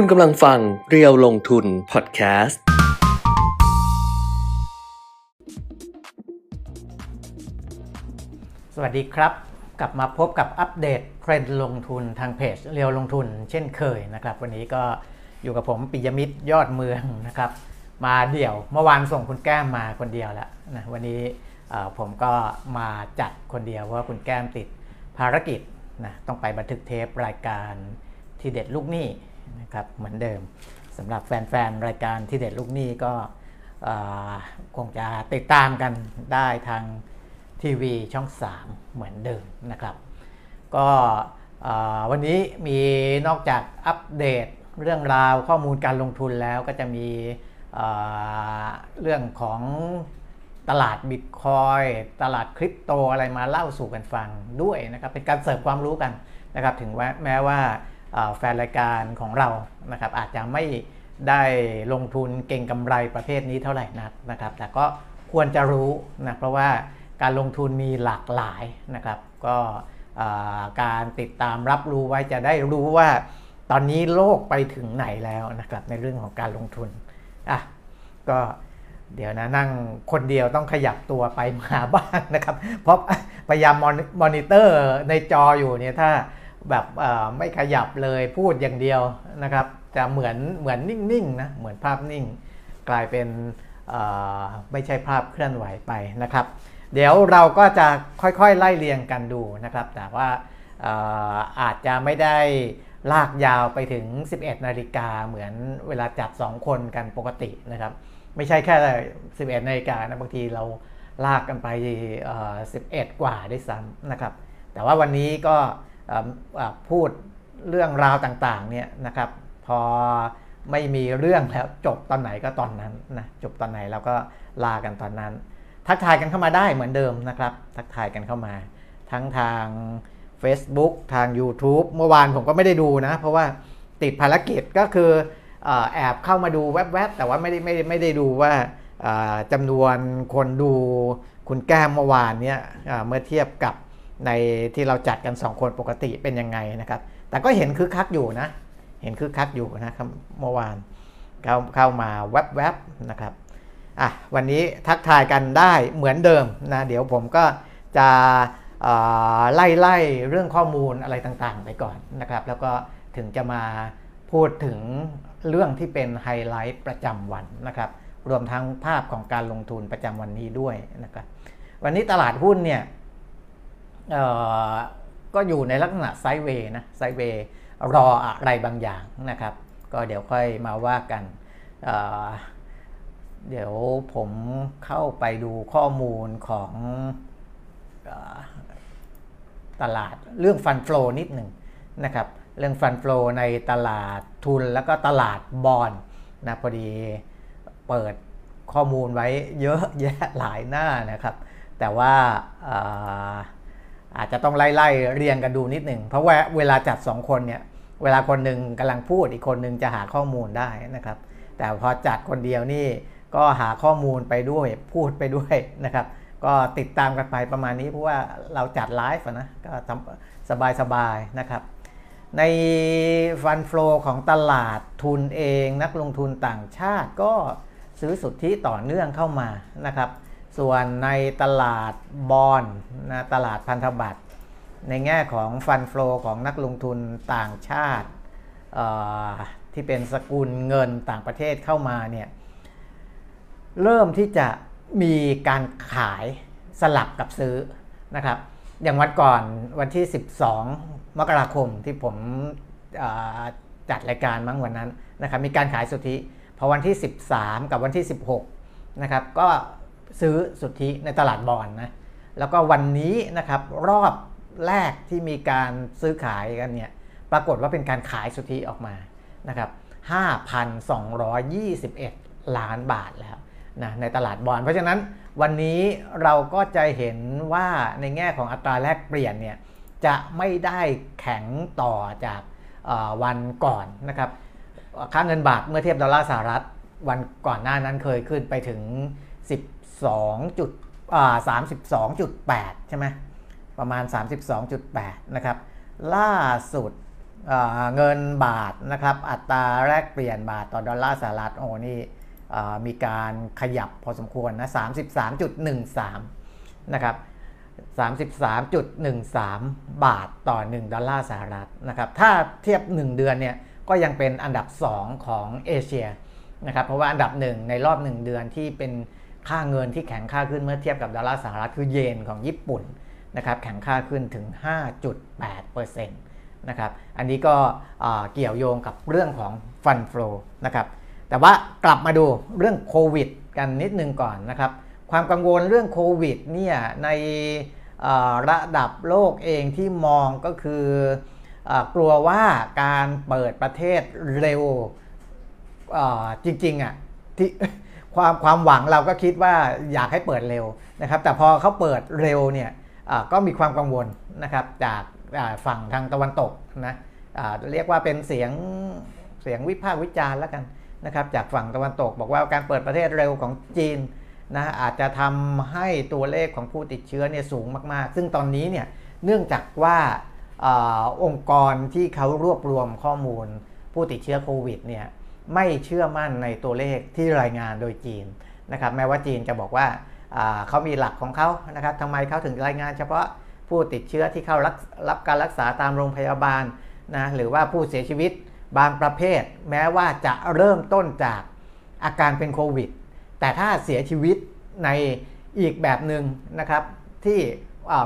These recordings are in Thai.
คุณกำลังฟังเรียวลงทุนพอดแคสต์ สวัสดีครับ กลับมาพบกับอัปเดตเทรนด์ลงทุนทางเพจเรียวลงทุนเช่นเคยนะครับ วันนี้ก็อยู่กับผมปิยมิตรยอดเมืองนะครับ มาเดี่ยวเมื่อวานส่งคุณแก้มมาคนเดียวแล้วนะวันนี้ผมก็มาจัดคนเดียวเพราะว่าคุณแก้มติดภารกิจนะต้องไปบันทึกเทปรายการที่เด็ดลูกหนี้ นะครับเหมือนเดิมสำหรับแฟนๆ รายการที่เด็ดลูกหนี้ก็คงจะติดตามกันได้ทางทีวีช่อง 3 เหมือนเดิมนะครับ ก็วันนี้มีนอกจากอัปเดตเรื่องราวข้อมูลการลงทุนแล้วก็จะมีเรื่องของตลาดบิตคอยตลาดคริปโตอะไรมาเล่าสู่กันฟังด้วยนะครับ เป็นการเสริมความรู้กันนะครับ ถึงแม้ว่า แฟนรายการของเรานะครับอาจจะไม่ได้ลงทุนเก่งกำไรประเภทนี้เท่าไหร่นักนะครับ แต่ก็ควรจะรู้นะเพราะว่าการลงทุนมีหลากหลายนะครับ ก็การติดตามรับรู้ไว้จะได้รู้ว่าตอนนี้โลกไปถึงไหนแล้วนะครับในเรื่องของการลงทุนอะก็เดี๋ยวนะนั่งคนเดียวต้องขยับตัวไปมาบ้างนะครับ เพราะพยายามมอนิเตอร์ในจออยู่เนี่ยถ้า แบบไม่ขยับเลยพูดอย่างเดียวนะครับ จะเหมือนเหมือนนิ่งๆนะเหมือนภาพนิ่ง กลายเป็นไม่ใช่ภาพเคลื่อนไหวไปนะครับ เดี๋ยวเราก็จะค่อยๆไล่เรียงกันดูนะครับ แต่ว่าอาจจะไม่ได้ลากยาวไปถึง 11 นาฬิกาเหมือนเวลาจัด 2 คนกันปกตินะครับ ไม่ใช่แค่ 11 นาฬิกานะบางทีเราลากกันไปเอ่อ11 กว่าได้ซ้ำนะครับ แต่ว่าวันนี้ก็ พูดเรื่องราวต่างๆเนี่ยนะครับ พอไม่มีเรื่องแล้วจบตอนไหนก็ตอนนั้นนะจบตอนไหนเราก็ลากันตอนนั้น ทักทายกันเข้ามาได้เหมือนเดิมนะครับ ทักทายกันเข้ามา ทั้งทาง Facebook ทาง YouTube เมื่อวานผมก็ไม่ได้ดูนะ เพราะว่าติดภารกิจก็คืออแอบเข้ามาดูแวบๆ แต่ว่าไม่ได้ไม่ได้ไม่ได้ดูว่าจำนวนคนดูคุณแก้มเมื่อวานเนี้ยเมื่อเทียบกับ ในที่เราจัดกัน 2 คนปกติเป็นยังไงนะครับ แต่ก็เห็นคึกคักอยู่นะ เห็นคึกคักอยู่นะครับเมื่อวานเข้าเข้ามาแวบๆนะครับอะวันนี้ทักทายกันได้เหมือนเดิมนะเดี๋ยวผมก็จะไล่ไล่เรื่องข้อมูลอะไรต่างๆ ไปก่อนนะครับ แล้วก็ถึงจะมาพูดถึงเรื่องที่เป็นไฮไลท์ประจำวันนะครับ รวมทั้งภาพของการลงทุนประจำวันนี้ด้วยนะครับ วันนี้ตลาดหุ้นเนี่ย ก็อยู่ในลักษณะไซด์เวย์นะไซด์เวย์รออะไรบางอย่างนะครับ ก็เดี๋ยวค่อยมาว่ากันเเดี๋ยวผมเข้าไปดูข้อมูลของอตลาดเรื่องฟันฟลอนิดหนึ่งนะครับเรื่องฟันฟลอในตลาดทุนแล้วก็ตลาดบอลนะพอดีเปิดข้อมูลไว้เยอะแยะหลายหน้านะครับ แต่ว่าเอาจจะต้องไล่ไล่เรียงกันดูนิดหนึ่งเพราะว่าเวลาจัด 2 คนเนี่ยเวลาคนหนึ่งกำลังพูดอีกคนหนึ่งจะหาข้อมูลได้นะครับ แต่พอจัดคนเดียวนี่ก็หาข้อมูลไปด้วยพูดไปด้วยนะครับ ก็ติดตามกันไปประมาณนี้เพราะว่าเราจัดไลฟ์นะก็ทำสบายๆนะครับ ในฟันฟลอของตลาดทุนเอง นักลงทุนต่างชาติก็ซื้อสุทธิต่อเนื่องเข้ามานะครับ ส่วนในตลาดบอลนะตลาดพันธบัตร ในแง่ของฟันฟลอของนักลงทุนต่างชาติที่เป็นสกุลเงินต่างประเทศเข้ามาเนี่ยเริ่มที่จะมีการขายสลับกับซื้อนะครับ อย่างวันก่อนวันที่ 12 มกราคมที่ผมจัดรายการมั้งวันนั้นนะครับมีการขายสุทธิพอวันที่ 13 กับวันที่ 16นะครับก็ ซื้อสุทธิในตลาดบอลนะแล้วก็วันนี้นะครับรอบแรกที่มีการซื้อขายกันเนี่ยปรากฏว่าเป็นการขายสุทธิออกมานะครับ5,221 ล้านบาทแล้วนะในตลาดบอลเพราะฉะนั้นวันนี้เราก็จะเห็นว่าในแง่ของอัตราแลกเปลี่ยนเนี่ยจะไม่ได้แข็งต่อจากวันก่อนนะครับค่าเงินบาทเมื่อเทียบดอลลาร์สหรัฐวันก่อนหน้านั้นเคยขึ้นไปถึง 12จุดอ่า32.8 ใช่ไหมประมาณ 32.8 นะครับ ล่าสุดเงินบาทนะครับ อัตราแลกเปลี่ยนบาทต่อดอลลาร์สหรัฐโอ้นี่มีการขยับพอสมควรนะ33.13 นะครับ 33.13 บาทต่อ 1 ดอลลาร์สหรัฐนะครับ ถ้าเทียบ 1 เดือนเนี่ยก็ยังเป็นอันดับ 2 ของเอเชียนะครับ เพราะว่าอันดับ 1 ในรอบ 1 เดือนที่เป็น ค่าเงินที่แข็งค่าขึ้นเมื่อเทียบกับดอลลาร์สหรัฐคือเยนของญี่ปุ่นนะครับแข็งค่าขึ้นถึง 5.8%นะครับอันนี้ก็เกี่ยวโยงกับเรื่องของฟันฟลูนะครับแต่ว่ากลับมาดูเรื่องโควิดกันนิดนึงก่อนนะครับความกังวลเรื่องโควิดเนี่ยในระดับโลกเองที่มองก็คือกลัวว่าการเปิดประเทศเร็วจริงๆอะที่ ความความหวังเราก็คิดว่าอยากให้เปิดเร็วนะครับ แต่พอเขาเปิดเร็วเนี่ยก็มีความกังวลนะครับจากฝั่งทางตะวันตกนะเรียกว่าเป็นเสียงเสียงวิพากษ์วิจารณ์แล้วกันนะครับจากฝั่งตะวันตก บอกว่าการเปิดประเทศเร็วของจีนนะอาจจะทำให้ตัวเลขของผู้ติดเชื้อเนี่ยสูงมากๆ ซึ่งตอนนี้เนี่ยเนื่องจากว่าอองค์กรที่เขารวบรวมข้อมูลผู้ติดเชื้อโควิดเนี่ย ไม่เชื่อมั่นในตัวเลขที่รายงานโดยจีนนะครับแม้ว่าจีนจะบอกว่าเขามีหลักของเขานะครับทำไมเขาถึงรายงานเฉพาะผู้ติดเชื้อที่เข้ารับรับการรักษาตามโรงพยาบาลนะหรือว่าผู้เสียชีวิตบางประเภท แม้ว่าจะเริ่มต้นจากอาการเป็นโควิด แต่ถ้าเสียชีวิตในอีกแบบหนึ่งนะครับที่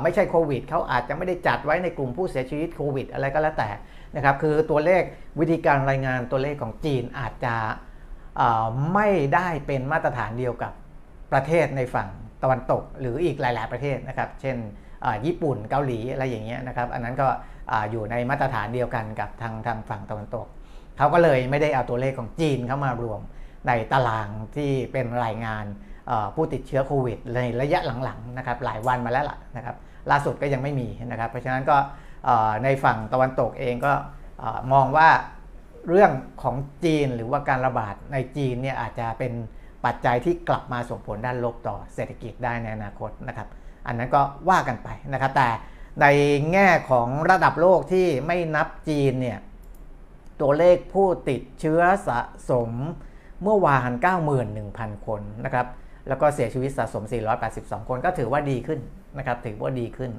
ไม่ใช่โควิดเขาอาจจะไม่ได้จัดไว้ในกลุ่มผู้เสียชีวิตโควิดอะไรก็แล้วแต่ นะครับคือตัวเลขวิธีการรายงานตัวเลขของจีนอาจจะไม่ได้เป็นมาตรฐานเดียวกับประเทศในฝั่งตะวันตก หรืออีกหลาย ๆประเทศนะครับ เช่นญี่ปุ่นเกาหลีอะไรอย่างเงี้ยนะครับ อันนั้นก็อยู่ในมาตรฐานเดียวกันกับทางทางฝั่งตะวันตก เขาก็เลยไม่ได้เอาตัวเลขของจีนเข้ามารวมในตารางที่เป็นรายงานผู้ติดเชื้อโควิดในระยะหลังๆนะครับหลายวันมาแล้วล่ะนะครับล่าสุดก็ยังไม่มีนะครับ เพราะฉะนั้นก็ ในฝั่งตะวันตกเองก็มองว่าเรื่องของจีนหรือว่าการระบาดในจีนเนี่ยอาจจะเป็นปัจจัยที่กลับมาส่งผลด้านลบต่อเศรษฐกิจได้ในอนาคตนะครับ อันนั้นก็ว่ากันไปนะครับ แต่ในแง่ของระดับโลกที่ไม่นับจีนเนี่ยตัวเลขผู้ติดเชื้อสะสมเมื่อวาน 91,000 คนนะครับ แล้วก็เสียชีวิตสะสม 482 คนก็ถือว่าดีขึ้นนะครับ ถือว่าดีขึ้น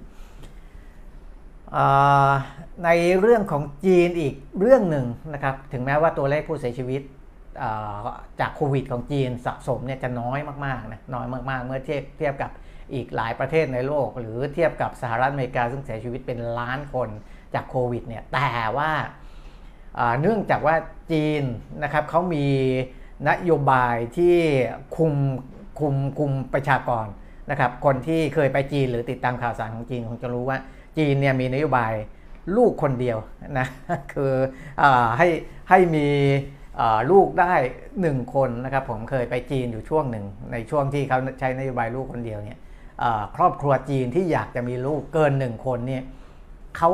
ในเรื่องของจีนอีกเรื่องหนึ่งนะครับ ถึงแม้ว่าตัวเลขผู้เสียชีวิตจากโควิดของจีนสะสมเนี่ยจะน้อยมากๆนะน้อยมากๆ เมื่อเทียบเทียบกับอีกหลายประเทศในโลก หรือเทียบกับสหรัฐอเมริกาซึ่งเสียชีวิตเป็นล้านคนจากโควิดเนี่ยแต่ว่าเนื่องจากว่าจีนนะครับเขามีนโยบายที่คุมคุมคุมประชากรนะครับคนที่เคยไปจีนหรือติดตามข่าวสารของจีนคงจะรู้ว่า จีนเนี่ยมีนโยบายลูกคนเดียวนะคืออให้ให้มีลูกได้ 1 คนนะครับผมเคยไปจีนอยู่ช่วงหนึ่ง ในช่วงที่เขาใช้นโยบายลูกคนเดียวเนี่ยครอบครัวจีนที่อยากจะมีลูกเกินหนึ่งคนเนี่ยเขา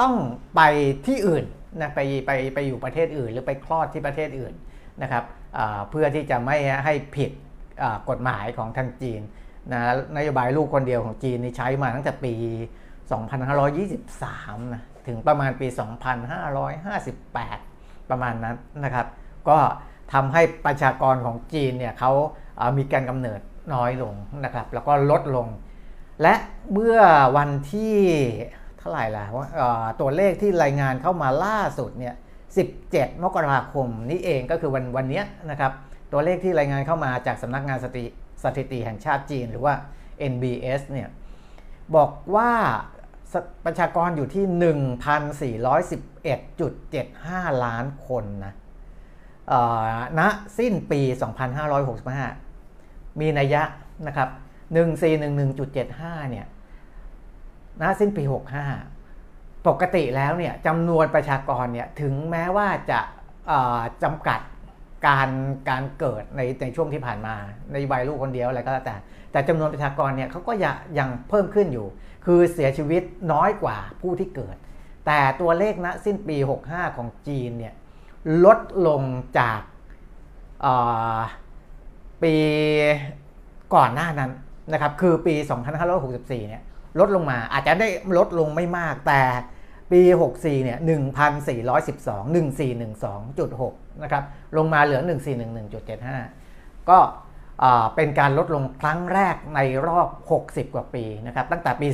ต้องไปที่อื่นนะไปไปไปอยู่ประเทศอื่น หรือไปคลอดที่ประเทศอื่นนะครับเพื่อที่จะไม่ให้ผิดกฎหมายของทางจีนนะนโยบายลูกคนเดียวของจีนนี่ใช้มาตั้งแต่ปี 2523นะถึงประมาณปี 2558 ประมาณนั้นนะครับ ก็ทำให้ประชากรของจีนเนี่ยเขามีการกำเนิดน้อยลงนะครับ แล้วก็ลดลง และเมื่อวันที่เท่าไหร่ล่ะตัวเลขที่รายงานเข้ามาล่าสุดเนี่ย17 มกราคมนี้เองก็คือวันวันนี้นะครับ ตัวเลขที่รายงานเข้ามาจากสำนักงานสถิสถิติแห่งชาติจีน หรือว่า NBS เนี่ยบอกว่า ประชากรอยู่ที่ 1,411.75 ล้านคนนะณสิ้นปี 2565 มีนัยยะนะครับ 1411.75 เนี่ยณสิ้นปี 65 ปกติแล้วเนี่ยจำนวนประชากรเนี่ยถึงแม้ว่าจะจำกัด การการเกิดในในช่วงที่ผ่านมาในวัยลูกคนเดียวอะไรก็แล้วแต่ แต่จำนวนประชากรเนี่ยเขาก็ยังเพิ่มขึ้นอยู่ คือเสียชีวิตน้อยกว่าผู้ที่เกิด แต่ตัวเลขณสิ้นปี 65 ของจีนเนี่ยลดลงจากปีก่อนหน้านั้นนะครับคือปี 2564 เนี่ยลดลงมาอาจจะได้ลดลงไม่มากแต่ ปี 64 เนี่ย 1,412 1412.6 นะครับ ลงมาเหลือ 1411.75 ก็เป็นการลดลงครั้งแรกในรอบ 60 กว่าปีนะครับ ตั้งแต่ปี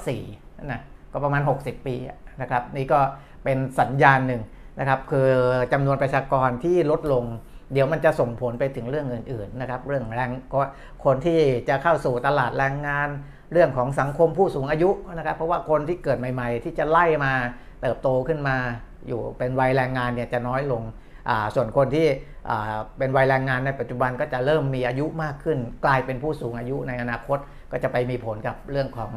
2504 นะ ก็ประมาณ 60 ปีนะครับ นี่ก็เป็นสัญญาณหนึ่งนะครับ คือจำนวนประชากรที่ลดลง เดี๋ยวมันจะส่งผลไปถึงเรื่องอื่น ๆ นะครับ เรื่องแรงก็คนที่จะเข้าสู่ตลาดแรงงาน เรื่องของสังคมผู้สูงอายุนะครับ เพราะว่าคนที่เกิดใหม่ ๆ ที่จะไล่มาเติบโตขึ้นมา อยู่เป็นวัยแรงงานเนี่ยจะน้อยลง ส่วนคนที่เป็นวัยแรงงานในปัจจุบันก็จะเริ่มมีอายุมากขึ้น กลายเป็นผู้สูงอายุในอนาคตก็จะไปมีผลกับเรื่องของ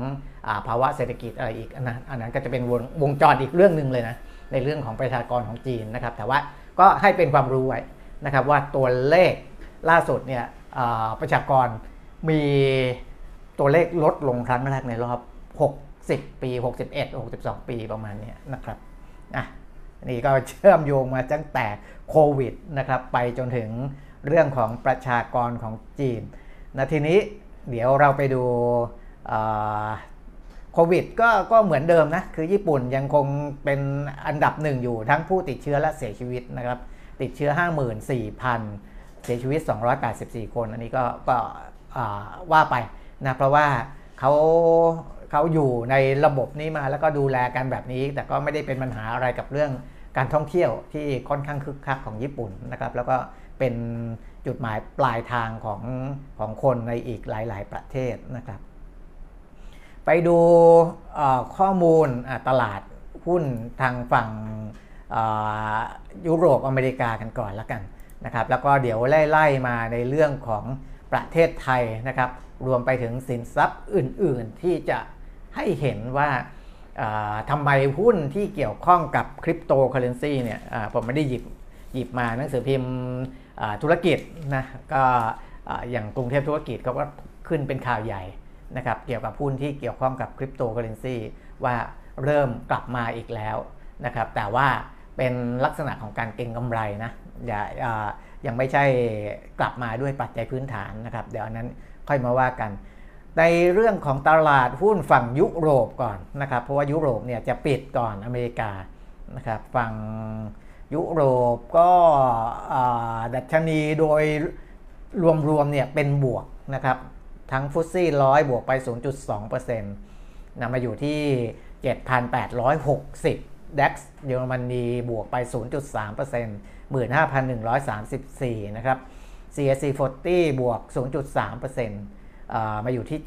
อภาวะเศรษฐกิจอะไรอีกอันนั้นอันนั้นก็จะเป็นวงวงจรอีกเรื่องหนึ่งเลยนะในเรื่องของประชากรของจีนนะครับ แต่ว่าก็ให้เป็นความรู้ไว้นะครับว่าตัวเลขล่าสุดเนี่ยประชากรมี ตัวเลขลดลงครั้งแรกในรอบ 60 ปี 61 62 ปีประมาณนี้นะครับอะนี่ก็เชื่อมโยงมาตั้งแต่โควิดนะครับไปจนถึงเรื่องของประชากรของจีนนะทีนี้เดี๋ยวเราไปดูโควิดก็ก็เหมือนเดิมนะ คือญี่ปุ่นยังคงเป็นอันดับหนึ่งอยู่ทั้งผู้ติดเชื้อและเสียชีวิตนะครับ ติดเชื้อ 54,000 เสียชีวิต 284 คน อันนี้ก็ก็ว่าไป นะเพราะว่าเขาเขาอยู่ในระบบนี้มาแล้วก็ดูแลกันแบบนี้ แต่ก็ไม่ได้เป็นปัญหาอะไรกับเรื่องการท่องเที่ยวที่ค่อนข้างคึกคักของญี่ปุ่นนะครับแล้วก็เป็นจุดหมายปลายทางของของคนในอีกหลาย ๆ ประเทศนะครับ ไปดูข้อมูลตลาดหุ้นทางฝั่งยุโรปอเมริกากันก่อนแล้วกันนะครับ แล้วก็เดี๋ยวไล่ ๆ มาในเรื่องของประเทศไทยนะครับ รวมไปถึงสินทรัพย์อื่นๆ ที่จะให้เห็นว่าทำไมหุ้นที่เกี่ยวข้องกับคริปโตเคอเรนซีเนี่ยผมไม่ได้หยิบหยิบมาหนังสือพิมพ์ธุรกิจนะก็อย่างกรุงเทพธุรกิจเขาก็ขึ้นเป็นข่าวใหญ่นะครับเกี่ยวกับหุ้นที่เกี่ยวข้องกับคริปโตเคอเรนซีว่าเริ่มกลับมาอีกแล้วนะครับแต่ว่าเป็นลักษณะของการเก็งกำไรนะอย่ายังไม่ใช่กลับมาด้วยปัจจัยพื้นฐานนะครับ เดี๋ยวนั้น ค่อยมาว่ากัน ในเรื่องของตลาดหุ้นฝั่งยุโรปก่อนนะครับเพราะว่ายุโรปเนี่ยจะปิดก่อนอเมริกานะครับฝั่งยุโรปก็ดัชนีโดยรวมๆเนี่ยเป็นบวกนะครับทั้งฟุตซี่ร้อยบวกไป 0.2%นำมาอยู่ที่ 7,860 DAX เยอรมนีบวกไป 0.3% 15,134 นะครับ CAC 40บวก 0.3%มาอยู่ที่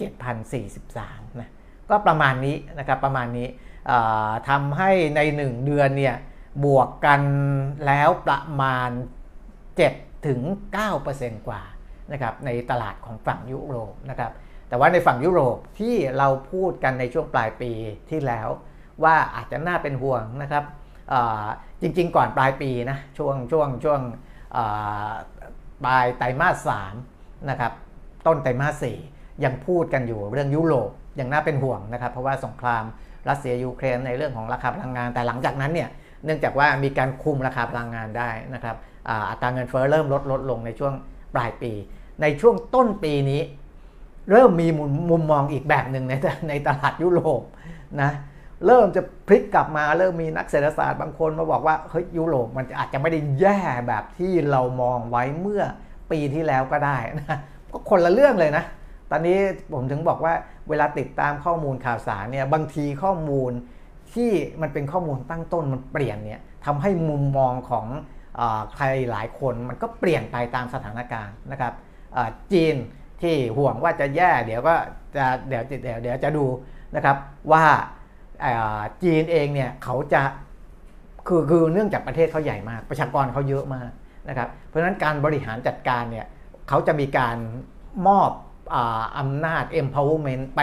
7,043 นะ ก็ประมาณนี้นะครับ ประมาณนี้ทำให้ใน 1 เดือนเนี่ย บวกกันแล้วประมาณ 7 ถึง 9%กว่า นะครับ ในตลาดของฝั่งยุโรปนะครับ แต่ว่าในฝั่งยุโรปที่เราพูดกันในช่วงปลายปีที่แล้ว ว่าอาจจะน่าเป็นห่วงนะครับจริงๆ ก่อนปลายปีนะ ช่วงช่วงช่วง ปลายไตรมาสสามนะครับต้นไตรมาสสี่ยังพูดกันอยู่เรื่องยุโรปยังน่าเป็นห่วงนะครับ เพราะว่าสงครามรัสเซียยูเครนในเรื่องของราคาพลังงานแต่หลังจากนั้นเนี่ยเนื่องจากว่ามีการคุมราคาพลังงานได้นะครับอัตราเงินเฟ้อเริ่มลดลดลงในช่วงปลายปี ในช่วงต้นปีนี้ เริ่มมีมุมมองอีกแบบหนึ่งในในตลาดยุโรปนะ เริ่มจะพลิกกลับมาเริ่มมีนักเศรษฐศาสตร์บางคนมาบอกว่าเฮ้ยยุโรปมันอาจจะไม่ได้แย่แบบที่เรามองไว้เมื่อปีที่แล้วก็ได้นะก็คนละเรื่องเลยนะ ตอนนี้ผมถึงบอกว่าเวลาติดตามข้อมูลข่าวสารเนี่ยบางทีข้อมูลที่มันเป็นข้อมูลตั้งต้นมันเปลี่ยนเนี่ยทำให้มุมมองของอใครหลายคนมันก็เปลี่ยนไปตามสถานการณ์นะครับจีนที่ห่วงว่าจะแย่เดี๋ยวก็จะเดี๋ยวเดี๋ยวเดี๋ยวจะดูนะครับว่า จีนเองเนี่ยเขาจะคือคือเนื่องจากประเทศเขาใหญ่มาก ประชากรเขาเยอะมากนะครับเพราะฉะนั้นการบริหารจัดการเนี่ยเขาจะมีการมอบอำนาจ empowerment ไป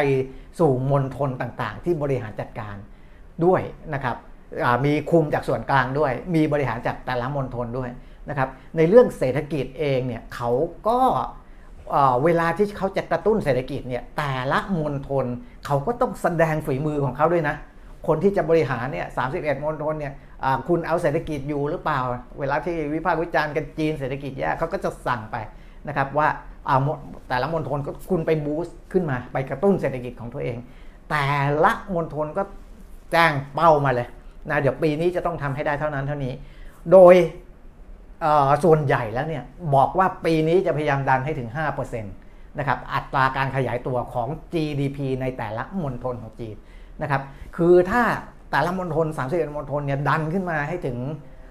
สู่มณฑลต่างๆ ที่บริหารจัดการด้วยนะครับมีคุมจากส่วนกลางด้วย มีบริหารจากแต่ละมณฑลด้วยนะครับในเรื่องเศรษฐกิจเองเนี่ยเขาก็ เวลาที่เขาจะกระตุ้นเศรษฐกิจเนี่ยแต่ละมณฑลเขาก็ต้องแสดงฝีมือของเขาด้วยนะ คนที่จะบริหารเนี่ยสามณฑลเนี่ยคุณเอาเศรษฐกิจอยู่หรือเปล่า เวลาที่วิพากษ์วิจารณ์กันจีนเศรษฐกิจแย่เขาก็จะสั่งไปนะครับว่าแต่ละมณฑลก็คุณไปบูสต์ขึ้นมาไปกระตุ้นเศรษฐกิจของตัวเอง แต่ละมณฑลก็แจ้งเป้ามาเลยนะเดี๋ยวปีนี้จะต้องทำให้ได้เท่านั้นเท่านี้ โดย ส่วนใหญ่แล้วเนี่ยบอกว่าปีนี้จะพยายามดันให้ถึง 5%นะครับอัตราการขยายตัวของ GDP ในแต่ละมณฑลของจีนนะครับคือถ้าแต่ละมณฑล31มณฑลเนี่ยดันขึ้นมาให้ถึง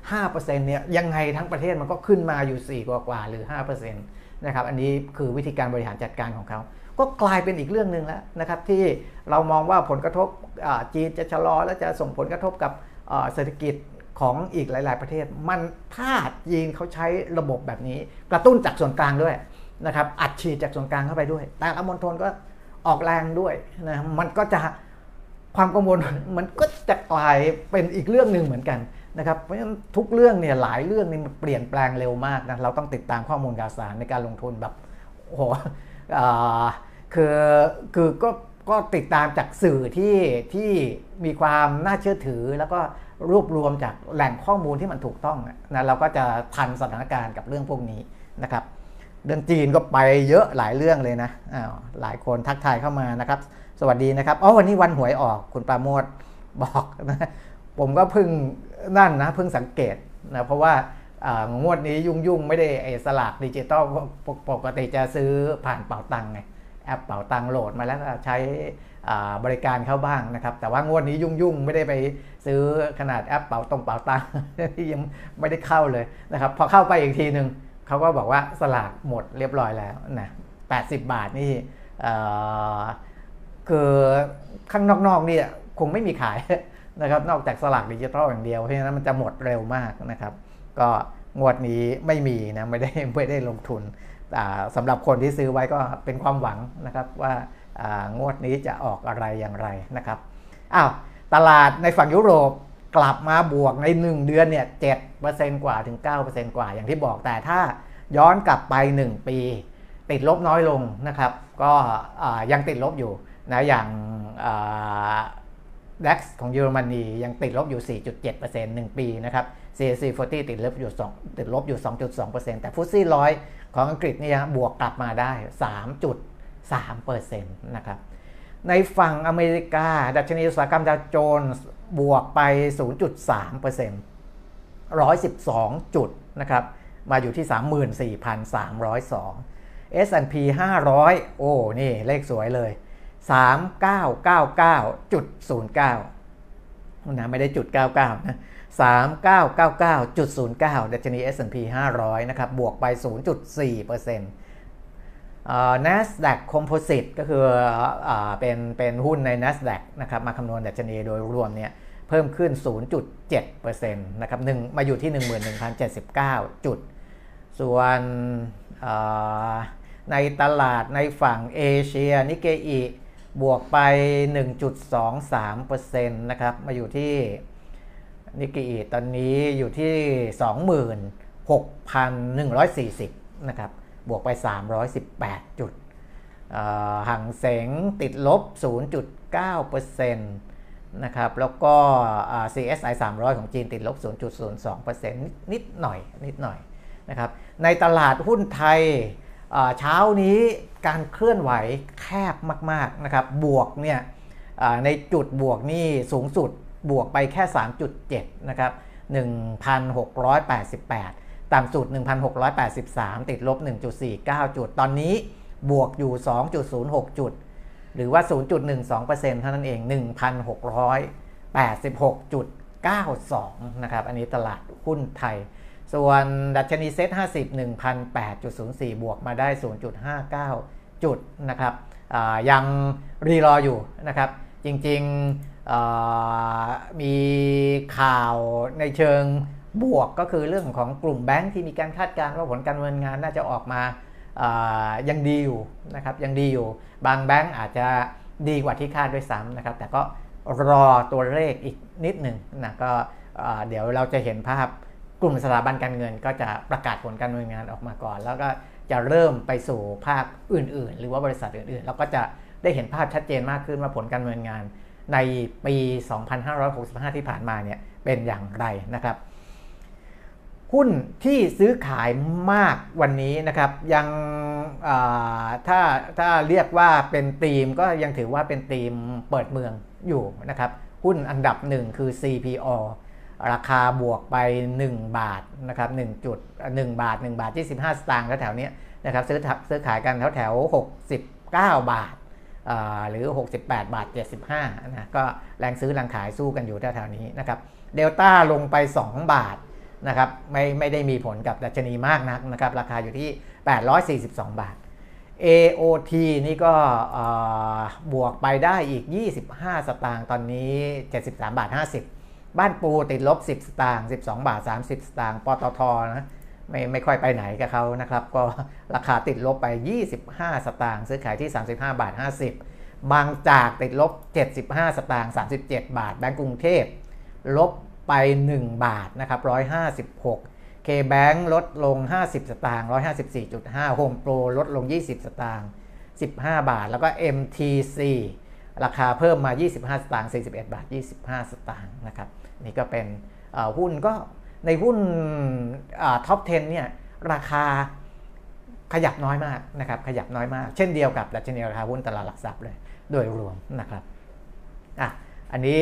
5%เนี่ยยังไงทั้งประเทศมันก็ขึ้นมาอยู่ 4 กว่ากว่าหรือ 5%นะครับอันนี้คือวิธีการบริหารจัดการของเขาก็กลายเป็นอีกเรื่องหนึ่งแล้วนะครับที่เรามองว่าผลกระทบจีนจะชะลอและจะส่งผลกระทบกับเศรษฐกิจ ของอีกหลาย ๆ ประเทศ มันถ้าจีนเขาใช้ระบบแบบนี้ กระตุ้นจากส่วนกลางด้วยนะครับอัดฉีดจากส่วนกลางเข้าไปด้วย แต่ละมณฑลก็ออกแรงด้วยนะมันก็จะความกังวลมันก็จะกลายเป็นอีกเรื่องหนึ่งเหมือนกันนะครับเพราะฉะนั้นทุกเรื่องเนี่ยหลายเรื่องนี่มันเปลี่ยนแปลงเร็วมากนะเราต้องติดตามข้อมูลข่าวสารในการลงทุนแบบโอ้โหคือคือก็ ก็ติดตามจากสื่อที่ที่มีความน่าเชื่อถือ แล้วก็รวบรวมจากแหล่งข้อมูลที่มันถูกต้องนะเราก็จะทันสถานการณ์กับเรื่องพวกนี้นะครับ เรื่องจีนก็ไปเยอะหลายเรื่องเลยนะอ้าวหลายคนทักทายเข้ามานะครับ สวัสดีนะครับอ๋อวันนี้วันหวยออกคุณปราโมทย์บอกนะผมก็เพิ่งนั่นนะเพิ่งสังเกตนะเพราะว่างวดนี้ยุ่งยุ่งไม่ได้ไอ้สลากดิจิตอลปกติจะซื้อผ่านเป๋าตังไง แอปเป๋าตังโหลดมาแล้วใช้บริการเข้าบ้างนะครับ แต่ว่างวดนี้ยุ่งยุ่งไม่ได้ไปซื้อขนาดแอปเป๋าตังเป๋าตังที่ยังไม่ได้เข้าเลยนะครับพอเข้าไปอีกทีหนึ่งเขาก็บอกว่าสลากหมดเรียบร้อยแล้วนะ80 บาทนี่คือข้างนอกๆนี่คงไม่มีขายนะครับนอกจากสลากดิจิทัลอย่างเดียวเพราะฉะนั้นมันจะหมดเร็วมากนะครับ ก็งวดนี้ไม่มีนะไม่ได้ไม่ได้ลงทุน สำหรับคนที่ซื้อไว้ก็เป็นความหวังนะครับว่างวดนี้จะออกอะไรอย่างไรนะครับอ้าวตลาดในฝั่งยุโรปกลับมาบวกใน 1 เดือนเนี่ยเกว่าถึง 9%กว่าอย่างที่บอกแต่ถ้าย้อนกลับไป 1 ปี ติดลบน้อยลงนะครับ ก็ยังติดลบอยู่นะอย่าง DAX ของเยอรมนียังติดลบอยู่ 4.7% 1 ปีนะครับ CAC 40 ติดลบอยู่ 2 ติดลบอยู่ 2.2%แต่ฟุตซี่ร้อย ของอังกฤษเนี่ยบวกกลับมาได้ 3.3%นะครับในฝั่งอเมริกา ดัชนีอุตสาหกรรมดาวโจนส์บวกไป 0.3% 112 จุดนะครับมาอยู่ที่ 34,302 S&P 500 โอ้ นี่เลขสวยเลย 3999.09นะไม่ได้จุด 99นะ 3999.09 ดัชนี S&P 500 นะครับ บวกไป 0.4% NASDAQ Composite ก็คืออเป็นเป็นหุ้นใน NASDAQ นะครับ มาคำนวณดัชนีโดยรวมเนี่ยเพิ่มขึ้น 0.7%นะครับ1มาอยู่ที่ 11,079 จุด ส่วนในตลาดในฝั่งเอเชียนิเกอีบวกไป 1.23%นะครับ มาอยู่ที่ นิกเกิตอนนี้อยู่ที่ 26,140 นะครับ บวกไป 318 จุดห่างเสงติดลบ 0.9%นะครับ แล้วก็ CSI 300 ของจีนติดลบ 0.02%นิดหน่อย นิดหน่อยนะครับ ในตลาดหุ้นไทยเช้านี้การเคลื่อนไหวแคบมาก ๆ นะครับ บวกเนี่ยในจุดบวกนี่สูงสุด บวกไปแค่ 3.7 นะครับ 1,688 ต่ำสุด 1,683 ติดลบ 1.49 จุด ตอนนี้บวกอยู่ 2.06 จุด หรือว่า 0.12%เท่านั้นเอง 1,686.92 นะครับ อันนี้ตลาดหุ้นไทย ส่วนดัชนีเซ็ต50 1,008.04 บวกมาได้ 0.59 จุดนะครับยังรีรออยู่นะครับ จริง ๆ มีข่าวในเชิงบวกก็คือเรื่องของกลุ่มแบงค์ที่มีการคาดการณ์ว่าผลการเงินงานน่าจะออกมายังดีอยู่นะครับยังดีอยู่ บางแบงค์อาจจะดีกว่าที่คาดด้วยซ้ำนะครับ แต่ก็รอตัวเลขอีกนิดหนึ่งนะก็เดี๋ยวเราจะเห็นภาพกลุ่มสถาบันการเงินก็จะประกาศผลการดำเนินงานออกมาก่อน แล้วก็จะเริ่มไปสู่ภาคอื่น ๆ หรือว่าบริษัทอื่นๆ เราก็จะได้เห็นภาพชัดเจนมากขึ้นว่าผลการดำเนินงาน ในปี 2565 ที่ผ่านมาเนี่ยเป็นอย่างไรนะครับ หุ้นที่ซื้อขายมากวันนี้นะครับยังถ้าถ้าเรียกว่าเป็นธีมก็ยังถือว่าเป็นธีมเปิดเมืองอยู่นะครับ หุ้นอันดับหนึ่งคือ CPO ราคาบวกไป 1 บาทนะครับ1จุด1บาท 1 บาท 25 สตางค์แถวๆนี้นะครับซื้อซื้อขายกันแถวแถว69 บาท หรือ 68 บาท 75นะก็แรงซื้อแรงขายสู้กันอยู่แถวๆนี้นะครับเดลต้าลงไป 2 บาทนะครับไม่ไม่ได้มีผลกับดัชนีมากนักนะครับราคาอยู่ที่ 842 บาท AOT นี่ก็บวกไปได้อีก 25 สตางค์ตอนนี้ 73 บาท 50 บ้านปูติดลบ 10 สตางค์ 12 บาท 30 สตางค์ ปตทนะ ไม่ไม่ค่อยไปไหนกับเขานะครับ ก็ราคาติดลบไป 25 สตางค์ซื้อขายที่ 35 บาท 50 บางจากติดลบ 75 สตางค์37 บาท แบงก์กรุงเทพลบไป 1 บาทนะครับ156 K-Bank ลดลง 50 สตางค์154.5 Home Pro ลดลง 20 สตางค์15 บาท แล้วก็ MTC ราคาเพิ่มมา 25 สตางค์41 บาท 25 สตางค์นะครับ นี่ก็เป็นหุ้นก็ ในหุ้นท็อป 10 เนี่ยราคาขยับน้อยมากนะครับขยับน้อยมาก เช่นเดียวกับดัชนีราคาหุ้นตลาดหลักทรัพย์เลย โดยรวมนะครับอะอันนี้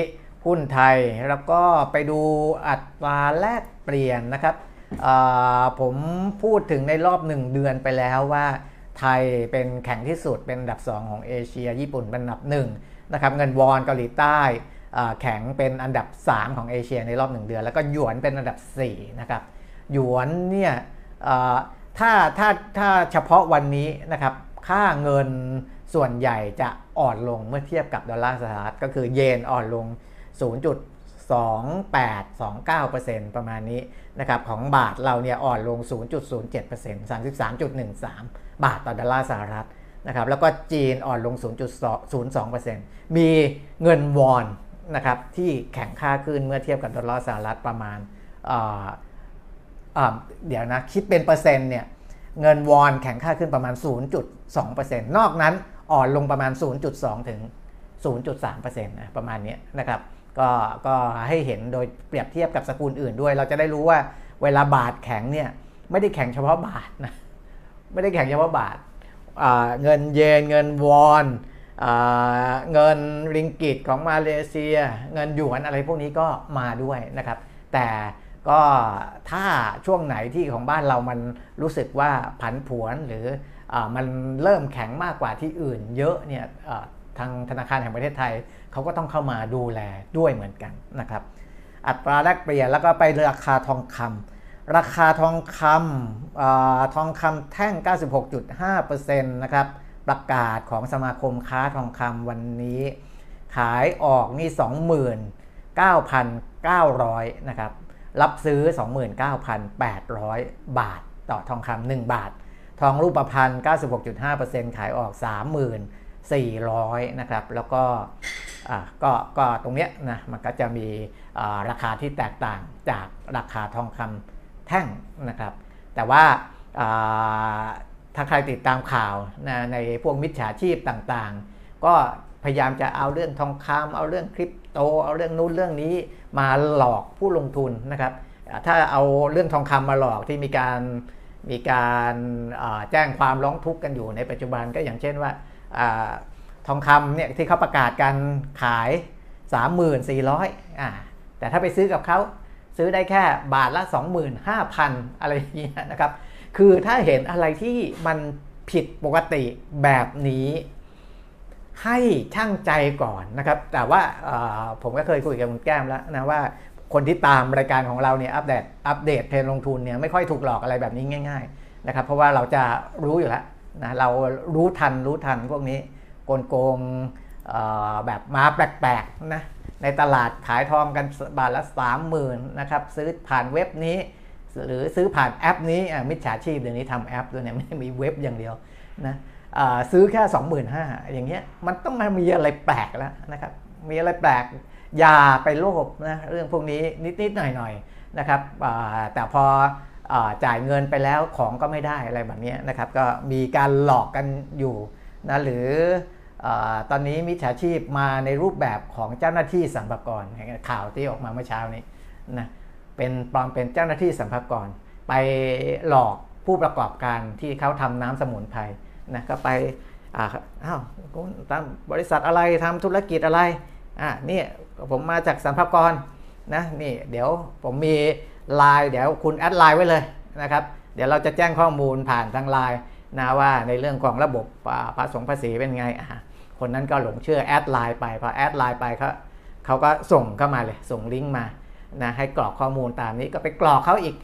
หุ้นไทยแล้วก็ไปดูอัตราแลกเปลี่ยนนะครับผมพูดถึงในรอบ 1 เดือนไปแล้วว่าไทยเป็นแข็งที่สุดเป็นอันดับ 2 ของเอเชีย ญี่ปุ่นเป็นอันดับ1นะครับเงินวอนเกาหลีใต้ แข็งเป็นอันดับ 3 ของเอเชียในรอบ 1 เดือน แล้วก็หยวนเป็นอันดับ 4 นะครับ หยวนเนี่ยถ้าถ้าถ้าเฉพาะวันนี้นะครับค่าเงินส่วนใหญ่จะอ่อนลงเมื่อเทียบกับดอลลาร์สหรัฐก็คือเยนอ่อนลง 0.2829%ประมาณนี้นะครับของบาทเราเนี่ยอ่อนลง 0.07% 33.13 บาทต่อดอลลาร์สหรัฐนะครับแล้วก็จีนอ่อนลง 0.02%มีเงินวอน นะครับที่แข็งค่าขึ้นเมื่อเทียบกับดอลลาร์สหรัฐประมาณเดี๋ยวนะคิดเป็นเปอร์เซ็นต์เนี่ยเงินวอนแข็งค่าขึ้นประมาณ 0.2%นอกนั้นอ่อนลงประมาณ 0.2 ถึง 0.3%นะประมาณนี้นะครับก็ก็ให้เห็นโดยเปรียบเทียบกับสกุลอื่นด้วย เราจะได้รู้ว่าเวลาบาทแข็งเนี่ยไม่ได้แข็งเฉพาะบาทนะไม่ได้แข็งเฉพาะบาทเงินเยนเงินวอน เงินริงกิตของมาเลเซีย เงินหยวนอะไรพวกนี้ก็มาด้วยนะครับ แต่ก็ถ้าช่วงไหนที่ของบ้านเรามันรู้สึกว่าผันผวนหรืออมันเริ่มแข็งมากกว่าที่อื่นเยอะเนี่ยทางธนาคารแห่งประเทศไทยเขาก็ต้องเข้ามาดูแลด้วยเหมือนกันนะครับ อัตราแลกเปลี่ยนแล้วก็ไปราคาทองคำราคาทองคำอทองคำแท่ง 96.5%นะครับ ประกาศของสมาคมค้าทองคำวันนี้ ขายออกนี่ 29,900 นะครับ รับซื้อ 29,800 บาท ต่อทองคำ1บาท ทองรูปพรรณ96.5%ขายออก 3,400 นะครับ แล้วก็ก็ก็ตรงเนี้ยนะมันก็จะมีราคาที่แตกต่างจากราคาทองคำแท่งนะครับ แต่ว่า ถ้าใครติดตามข่าวนะในพวกมิจฉาชีพต่างๆ ก็พยายามจะเอาเรื่องทองคำเอาเรื่องคริปโต เอาเรื่องนู้นเรื่องนี้มาหลอกผู้ลงทุนนะครับ ถ้าเอาเรื่องทองคำมาหลอกที่มีการมีการแจ้งความร้องทุกข์กันอยู่ในปัจจุบันก็อย่างเช่นว่าอทองคำเนี่ยที่เขาประกาศการขาย 3,400อ่าแต่ถ้าไปซื้อกับเขาซื้อได้แค่บาทละ 25,000 อะไรอย่างเงี้ยนะครับ คือถ้าเห็นอะไรที่มันผิดปกติแบบนี้ ให้ช่างใจก่อนนะครับ แต่ว่าผมก็เคยคุยกับคุณแก้มแล้วนะว่าคนที่ตามรายการของเราเนี่ยอัปเดตอัปเดตเทรนลงทุนเนี่ยไม่ค่อยถูกหลอกอะไรแบบนี้ง่าย ๆ นะครับ เพราะว่าเราจะรู้อยู่แล้วนะเรารู้ทันรู้ทันพวกนี้โกงโกงแบบมาแปลกๆนะในตลาดขายทองกันบาทละสามหมื่นนะครับซื้อผ่านเว็บนี้ หรือซื้อผ่านแอปนี้มิจฉาชีพเดี๋ยวนี้ทำแอปด้วยเนี่ยไม่มีเว็บอย่างเดียวนะซื้อแค่ 25,000อย่างเงี้ยมันต้องมามีอะไรแปลกแล้วนะครับมีอะไรแปลกอย่าไปโลภนะเรื่องพวกนี้นิดๆหน่อยๆนะครับแต่พอจ่ายเงินไปแล้วของก็ไม่ได้อะไรแบบนี้นะครับก็มีการหลอกกันอยู่นะหรือตอนนี้มิจฉาชีพมาในรูปแบบของเจ้าหน้าที่สัมภารข่าวที่ออกมาเมื่อเช้านี้นะ เป็นปลอมเป็นเจ้าหน้าที่สัมภารไปหลอกผู้ประกอบการที่เขาทำน้ำสมุนไพรนะก็ไปอ้าวตามบริษัทอะไรทำธุรกิจอะไรอ่านี่ผมมาจากสรรพากรนะนี่เดี๋ยวผมมีไลน์เดี๋ยวคุณ add ไลน์ไว้เลยนะครับเดี๋ยวเราจะแจ้งข้อมูลผ่านทางไลน์นะว่าในเรื่องของระบบภาษีภาษีเป็นไงอะคนนั้นก็หลงเชื่อ add ไลน์ไปพอ add ไลน์ไปเขาเขาก็ส่งเข้ามาเลยส่งลิงก์มา นะให้กรอกข้อมูลตามนี้ก็ไปกรอกเขาอีก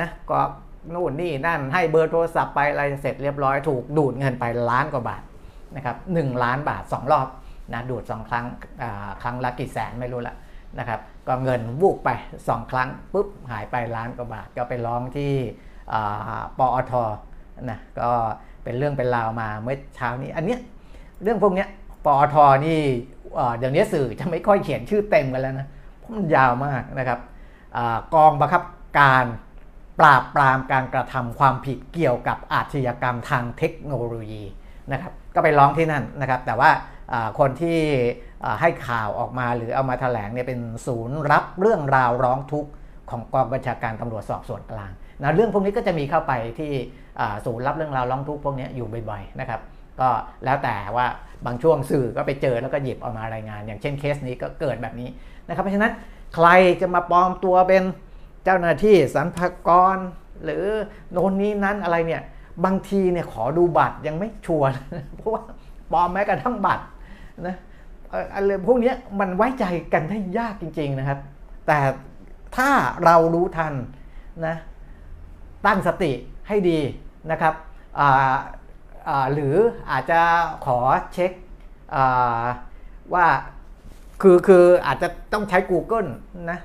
นะกรอกนู่นนี่นั่นให้เบอร์โทรศัพท์ไปอะไรเสร็จเรียบร้อยถูกดูดเงินไปล้านกว่าบาทนะครับหล้านบาท 2 รอบนะดูด 2 ครั้งครั้งละกี่แสนไม่รู้ละนะครับก็เงินวูบไป 2 ครั้งปุ๊บหายไปล้านกว่าบาท ก็ไปร้องที่ปอทนะก็เป็นเรื่องเป็นราวมาเมื่อเช้านี้ อันเนี้ยเรื่องพวกเนี้ยปอทนี่เดี๋ยวนี้สื่อจะไม่ค่อยเขียนชื่อเต็มกันแล้วนะเพราะ มันยาวมากนะครับกองบังคับการปราบปรามการกระทำความผิดเกี่ยวกับอาชญากรรมทางเทคโนโลยีนะครับก็ไปร้องที่นั่นนะครับ แต่ว่าคนที่ให้ข่าวออกมาหรือเอามาแถลงเนี่ยเป็นศูนย์รับเรื่องราวร้องทุกข์ของกองบัญชาการตำรวจสอบสวนกลางนะเรื่องพวกนี้ก็จะมีเข้าไปที่ศูนย์รับเรื่องราวร้องทุกข์พวกนี้อยู่บ่อยๆนะครับ ก็แล้วแต่ว่า บางช่วงสื่อก็ไปเจอแล้วก็หยิบเอามารายงาน อย่างเช่นเคสนี้ก็เกิดแบบนี้นะครับเพราะฉะนั้นใครจะมาปลอมตัวเป็นเจ้าหน้าที่สรรพากร หรือโน่นนี้นั้นอะไรเนี่ยบางทีเนี่ยขอดูบัตรยังไม่ชัวร์เพราะว่าปลอมแม้กระทั่งบัตรนะอะไรพวกนี้มันไว้ใจกันได้ยากจริง ๆนะครับ แต่ถ้าเรารู้ทันนะตั้งสติให้ดีนะครับ หรืออาจจะขอเช็คว่าคือคืออาจจะต้องใช้ Google นะ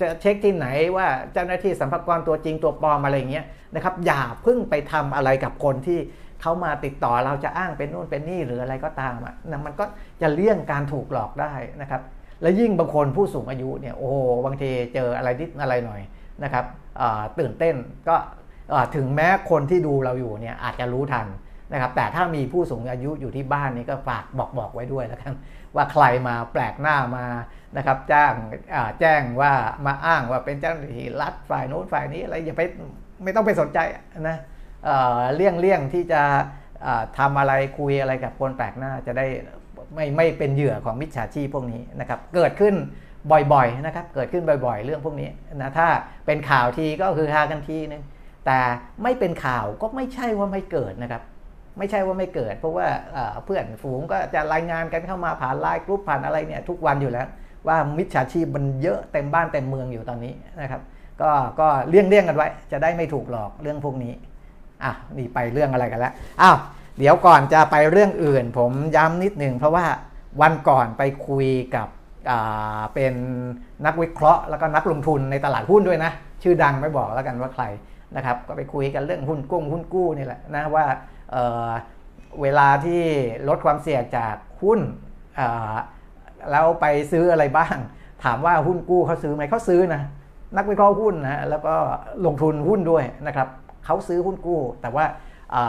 จะเช็คที่ไหนว่าเจ้าหน้าที่สัมภารตัวจริงตัวปลอมอะไรเงี้ยนะครับ อย่าพิ่งไปทำอะไรกับคนที่เขามาติดต่อเราจะอ้างเป็นนู่นเป็นนี่หรืออะไรก็ตามอะนะมันก็จะเลี่ยงการถูกหลอกได้นะครับ และยิ่งบางคนผู้สูงอายุเนี่ยโอ้บางทีเจออะไรนิดอะไรหน่อยนะครับตื่นเต้นก็ ถึงแม้คนที่ดูเราอยู่เนี่ยอาจจะรู้ทันนะครับแต่ถ้ามีผู้สูงอายุอยู่ที่บ้านนี่ก็ฝากบอกบอกไว้ด้วยแล้วกันว่าใครมาแปลกหน้ามานะครับจ้างแจ้งว่ามาอ้างว่าเป็นเจ้าหน้าที่รัฐฝ่ายโน้นฝ่ายนี้อะไรอย่าไปไม่ต้องไปสนใจนะเลี่ยงเลี่ยงที่จะทำอะไรคุยอะไรกับคนแปลกหน้าจะได้ไม่ไม่เป็นเหยื่อของมิจฉาชีพพวกนี้นะครับเกิดขึ้นบ่อยๆนะครับเกิดขึ้นบ่อยๆ เรื่องพวกนี้นะถ้าเป็นข่าวทีก็คือฮากันทีนึง แต่ไม่เป็นข่าวก็ไม่ใช่ว่าไม่เกิดนะครับ ไม่ใช่ว่าไม่เกิด เพราะว่าเพื่อนฝูงก็จะรายงานกันเข้ามาผ่านไลน์กรุ๊ปผ่านอะไรเนี่ยทุกวันอยู่แล้ว ว่ามิจฉาชีพมันเยอะเต็มบ้านเต็มเมืองอยู่ตอนนี้นะครับ ก็ก็เลี่ยงเลี่ยงกันไว้ จะได้ไม่ถูกหลอกเรื่องพวกนี้อะนี่ไปเรื่องอะไรกันแล้วอ้าวเดี๋ยวก่อนจะไปเรื่องอื่น ผมย้ำนิดหนึ่งเพราะว่าวันก่อนไปคุยกับเป็นนักวิเคราะห์แล้วก็นักลงทุนในตลาดหุ้นด้วยนะ ชื่อดังไม่บอกแล้วกันว่าใคร นะครับก็ไปคุยกันเรื่องหุ้นกุ้งหุ้นกู้นี่แหละนะว่าเเวลาที่ลดความเสี่ยงจากหุ้นแล้วไปซื้ออะไรบ้าง ถามว่าหุ้นกู้เขาซื้อไหมเขาซื้อนะนักวิเคราะห์หุ้นนะแล้วก็ลงทุนหุ้นด้วยนะครับเขาซื้อหุ้นกู้ แต่ว่า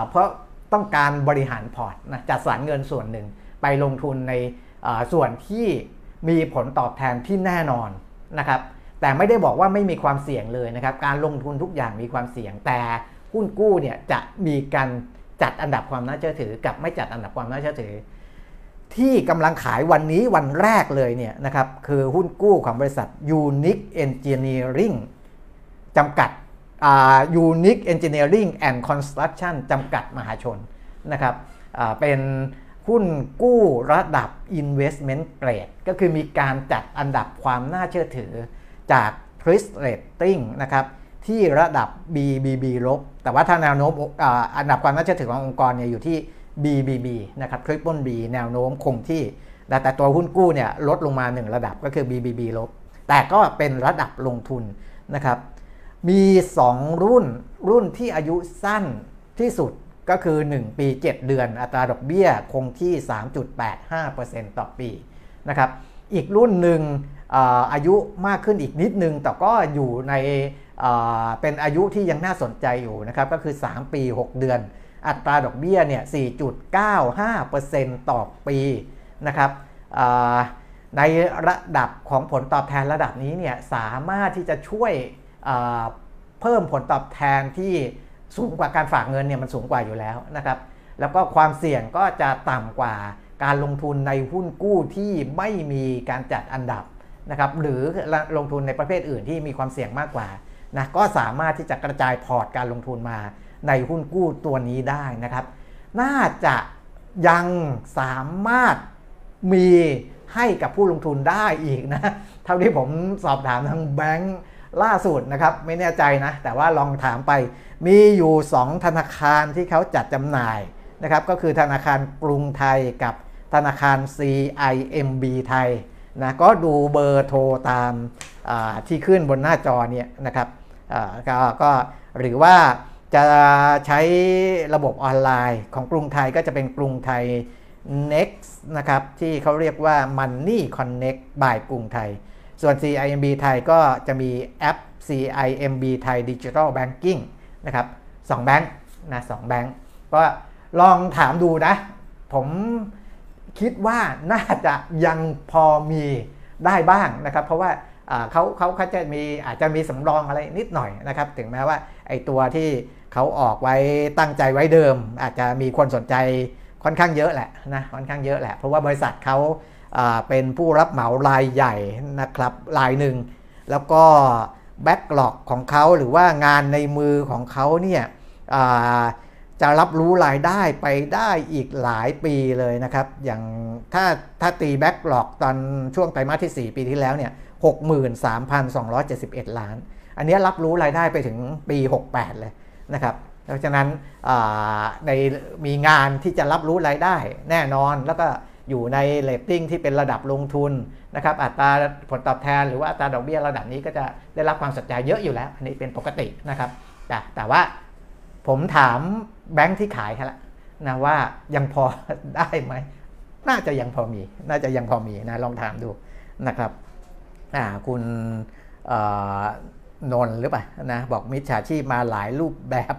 เพราะต้องการบริหารพอร์ตนะจัดสรรเงินส่วนหนึ่งไปลงทุนในส่วนที่มีผลตอบแทนที่แน่นอนนะครับ แต่ไม่ได้บอกว่าไม่มีความเสี่ยงเลยนะครับ การลงทุนทุกอย่างมีความเสี่ยง แต่หุ้นกู้เนี่ยจะมีการจัดอันดับความน่าเชื่อถือ กับไม่จัดอันดับความน่าเชื่อถือ ที่กำลังขายวันนี้วันแรกเลยเนี่ยนะครับคือหุ้นกู้ของบริษัท Unique Engineering จำกัด Unique Engineering and Construction จำกัดมหาชนนะครับเป็นหุ้นกู้ระดับ investment grade ก็คือมีการจัดอันดับความน่าเชื่อถือ จาก p r i s Rating นะครับที่ระดับ BBB ลบ แต่ว่าถ้าแนวโน้มอันดับความน่าเชื่อถือขององค์กรเนี่ยอยู่ที่ BBB นะครับ Triple B แนวโน้มคงที่ แต่ตัวหุ้นกู้เนี่ยลดลงมา 1 ระดับก็คือ BBB ลบ แต่ก็เป็นระดับลงทุนนะครับ มี 2 รุ่นรุ่นที่อายุสั้นที่สุดก็คือ 1 ปี 7 เดือน อัตราดอกเบี้ยคงที่ 3.85%ต่อปีนะครับ อีกรุ่นหนึ่ง อายุมากขึ้นอีกนิดนึง แต่ก็อยู่ในเป็นอายุที่ยังน่าสนใจอยู่นะครับ ก็คือ 3 ปี 6 เดือน อัตราดอกเบี้ยเนี่ย 4.95%ต่อปีนะครับในระดับของผลตอบแทนระดับนี้เนี่ยสามารถที่จะช่วยเพิ่มผลตอบแทนที่สูงกว่าการฝากเงินเนี่ยมันสูงกว่าอยู่แล้วนะครับ แล้วก็ความเสี่ยงก็จะต่ำกว่าการลงทุนในหุ้นกู้ที่ไม่มีการจัดอันดับ นะครับหรือลงทุนในประเภทอื่นที่มีความเสี่ยงมากกว่านะก็สามารถที่จะกระจายพอร์ตการลงทุนมาในหุ้นกู้ตัวนี้ได้นะครับ น่าจะยังสามารถมีให้กับผู้ลงทุนได้อีกนะเท่าที่ผมสอบถามทางแบงค์ล่าสุดนะครับ ไม่แน่ใจนะ แต่ว่าลองถามไปมีอยู่ 2 ธนาคารที่เขาจัดจำหน่ายนะครับ ก็คือธนาคารกรุงไทยกับธนาคาร CIMB ไทย นะก็ดูเบอร์โทรตามที่ขึ้นบนหน้าจอเนี่ยนะครับกก็หรือว่าจะใช้ระบบออนไลน์ของกรุงไทยก็จะเป็นกรุงไทย Next นะครับที่เขาเรียกว่า Money Connect by กรุงไทย ส่วน CIMB ไทยก็จะมีแอป CIMB ไทย Digital Banking นะครับสองแบงค์นะสองแบงค์ก็ลองถามดูนะ ผม คิดว่าน่าจะยังพอมีได้บ้างนะครับ เพราะว่าเขาเขาเขาจะมีอาจจะมีสำรองอะไรนิดหน่อยนะครับ ถึงแม้ว่าไอตัวที่เขาออกไว้ตั้งใจไว้เดิม อาจจะมีคนสนใจค่อนข้างเยอะแหละนะค่อนข้างเยอะแหละ เพราะว่าบริษัทเขาเป็นผู้รับเหมารายใหญ่นะครับรายหนึ่ง แล้วก็แบ็กหลอกของเขาหรือว่างานในมือของเขาเนี่ย จะรับรู้รายได้ไปได้อีกหลายปีเลยนะครับ อย่างถ้าถ้าตี backlog ตอนช่วงไตรมาสที่ 4 ปีที่แล้วเนี่ย63,271 ล้าน อันนี้รับรู้รายได้ไปถึงปี 68 เลยนะครับเพราะฉะนั้นในมีงานที่จะรับรู้รายได้แน่นอนแล้วก็อยู่ในเลตติ้งที่เป็นระดับลงทุนนะครับอัตราผลตอบแทนหรือว่าอัตราดอกเบี้ยระดับนี้ก็จะได้รับความสนใจเยอะอยู่แล้ว อันนี้เป็นปกตินะครับแต่แต่ว่า ผมถามแบงค์ที่ขายแค่ละนะว่ายังพอได้ไหม น่าจะยังพอมี น่าจะยังพอมีนะลองถามดูนะครับอ่าคุณนนหรือเปล่านะบอกมิจฉาชีพมาหลายรูปแบบ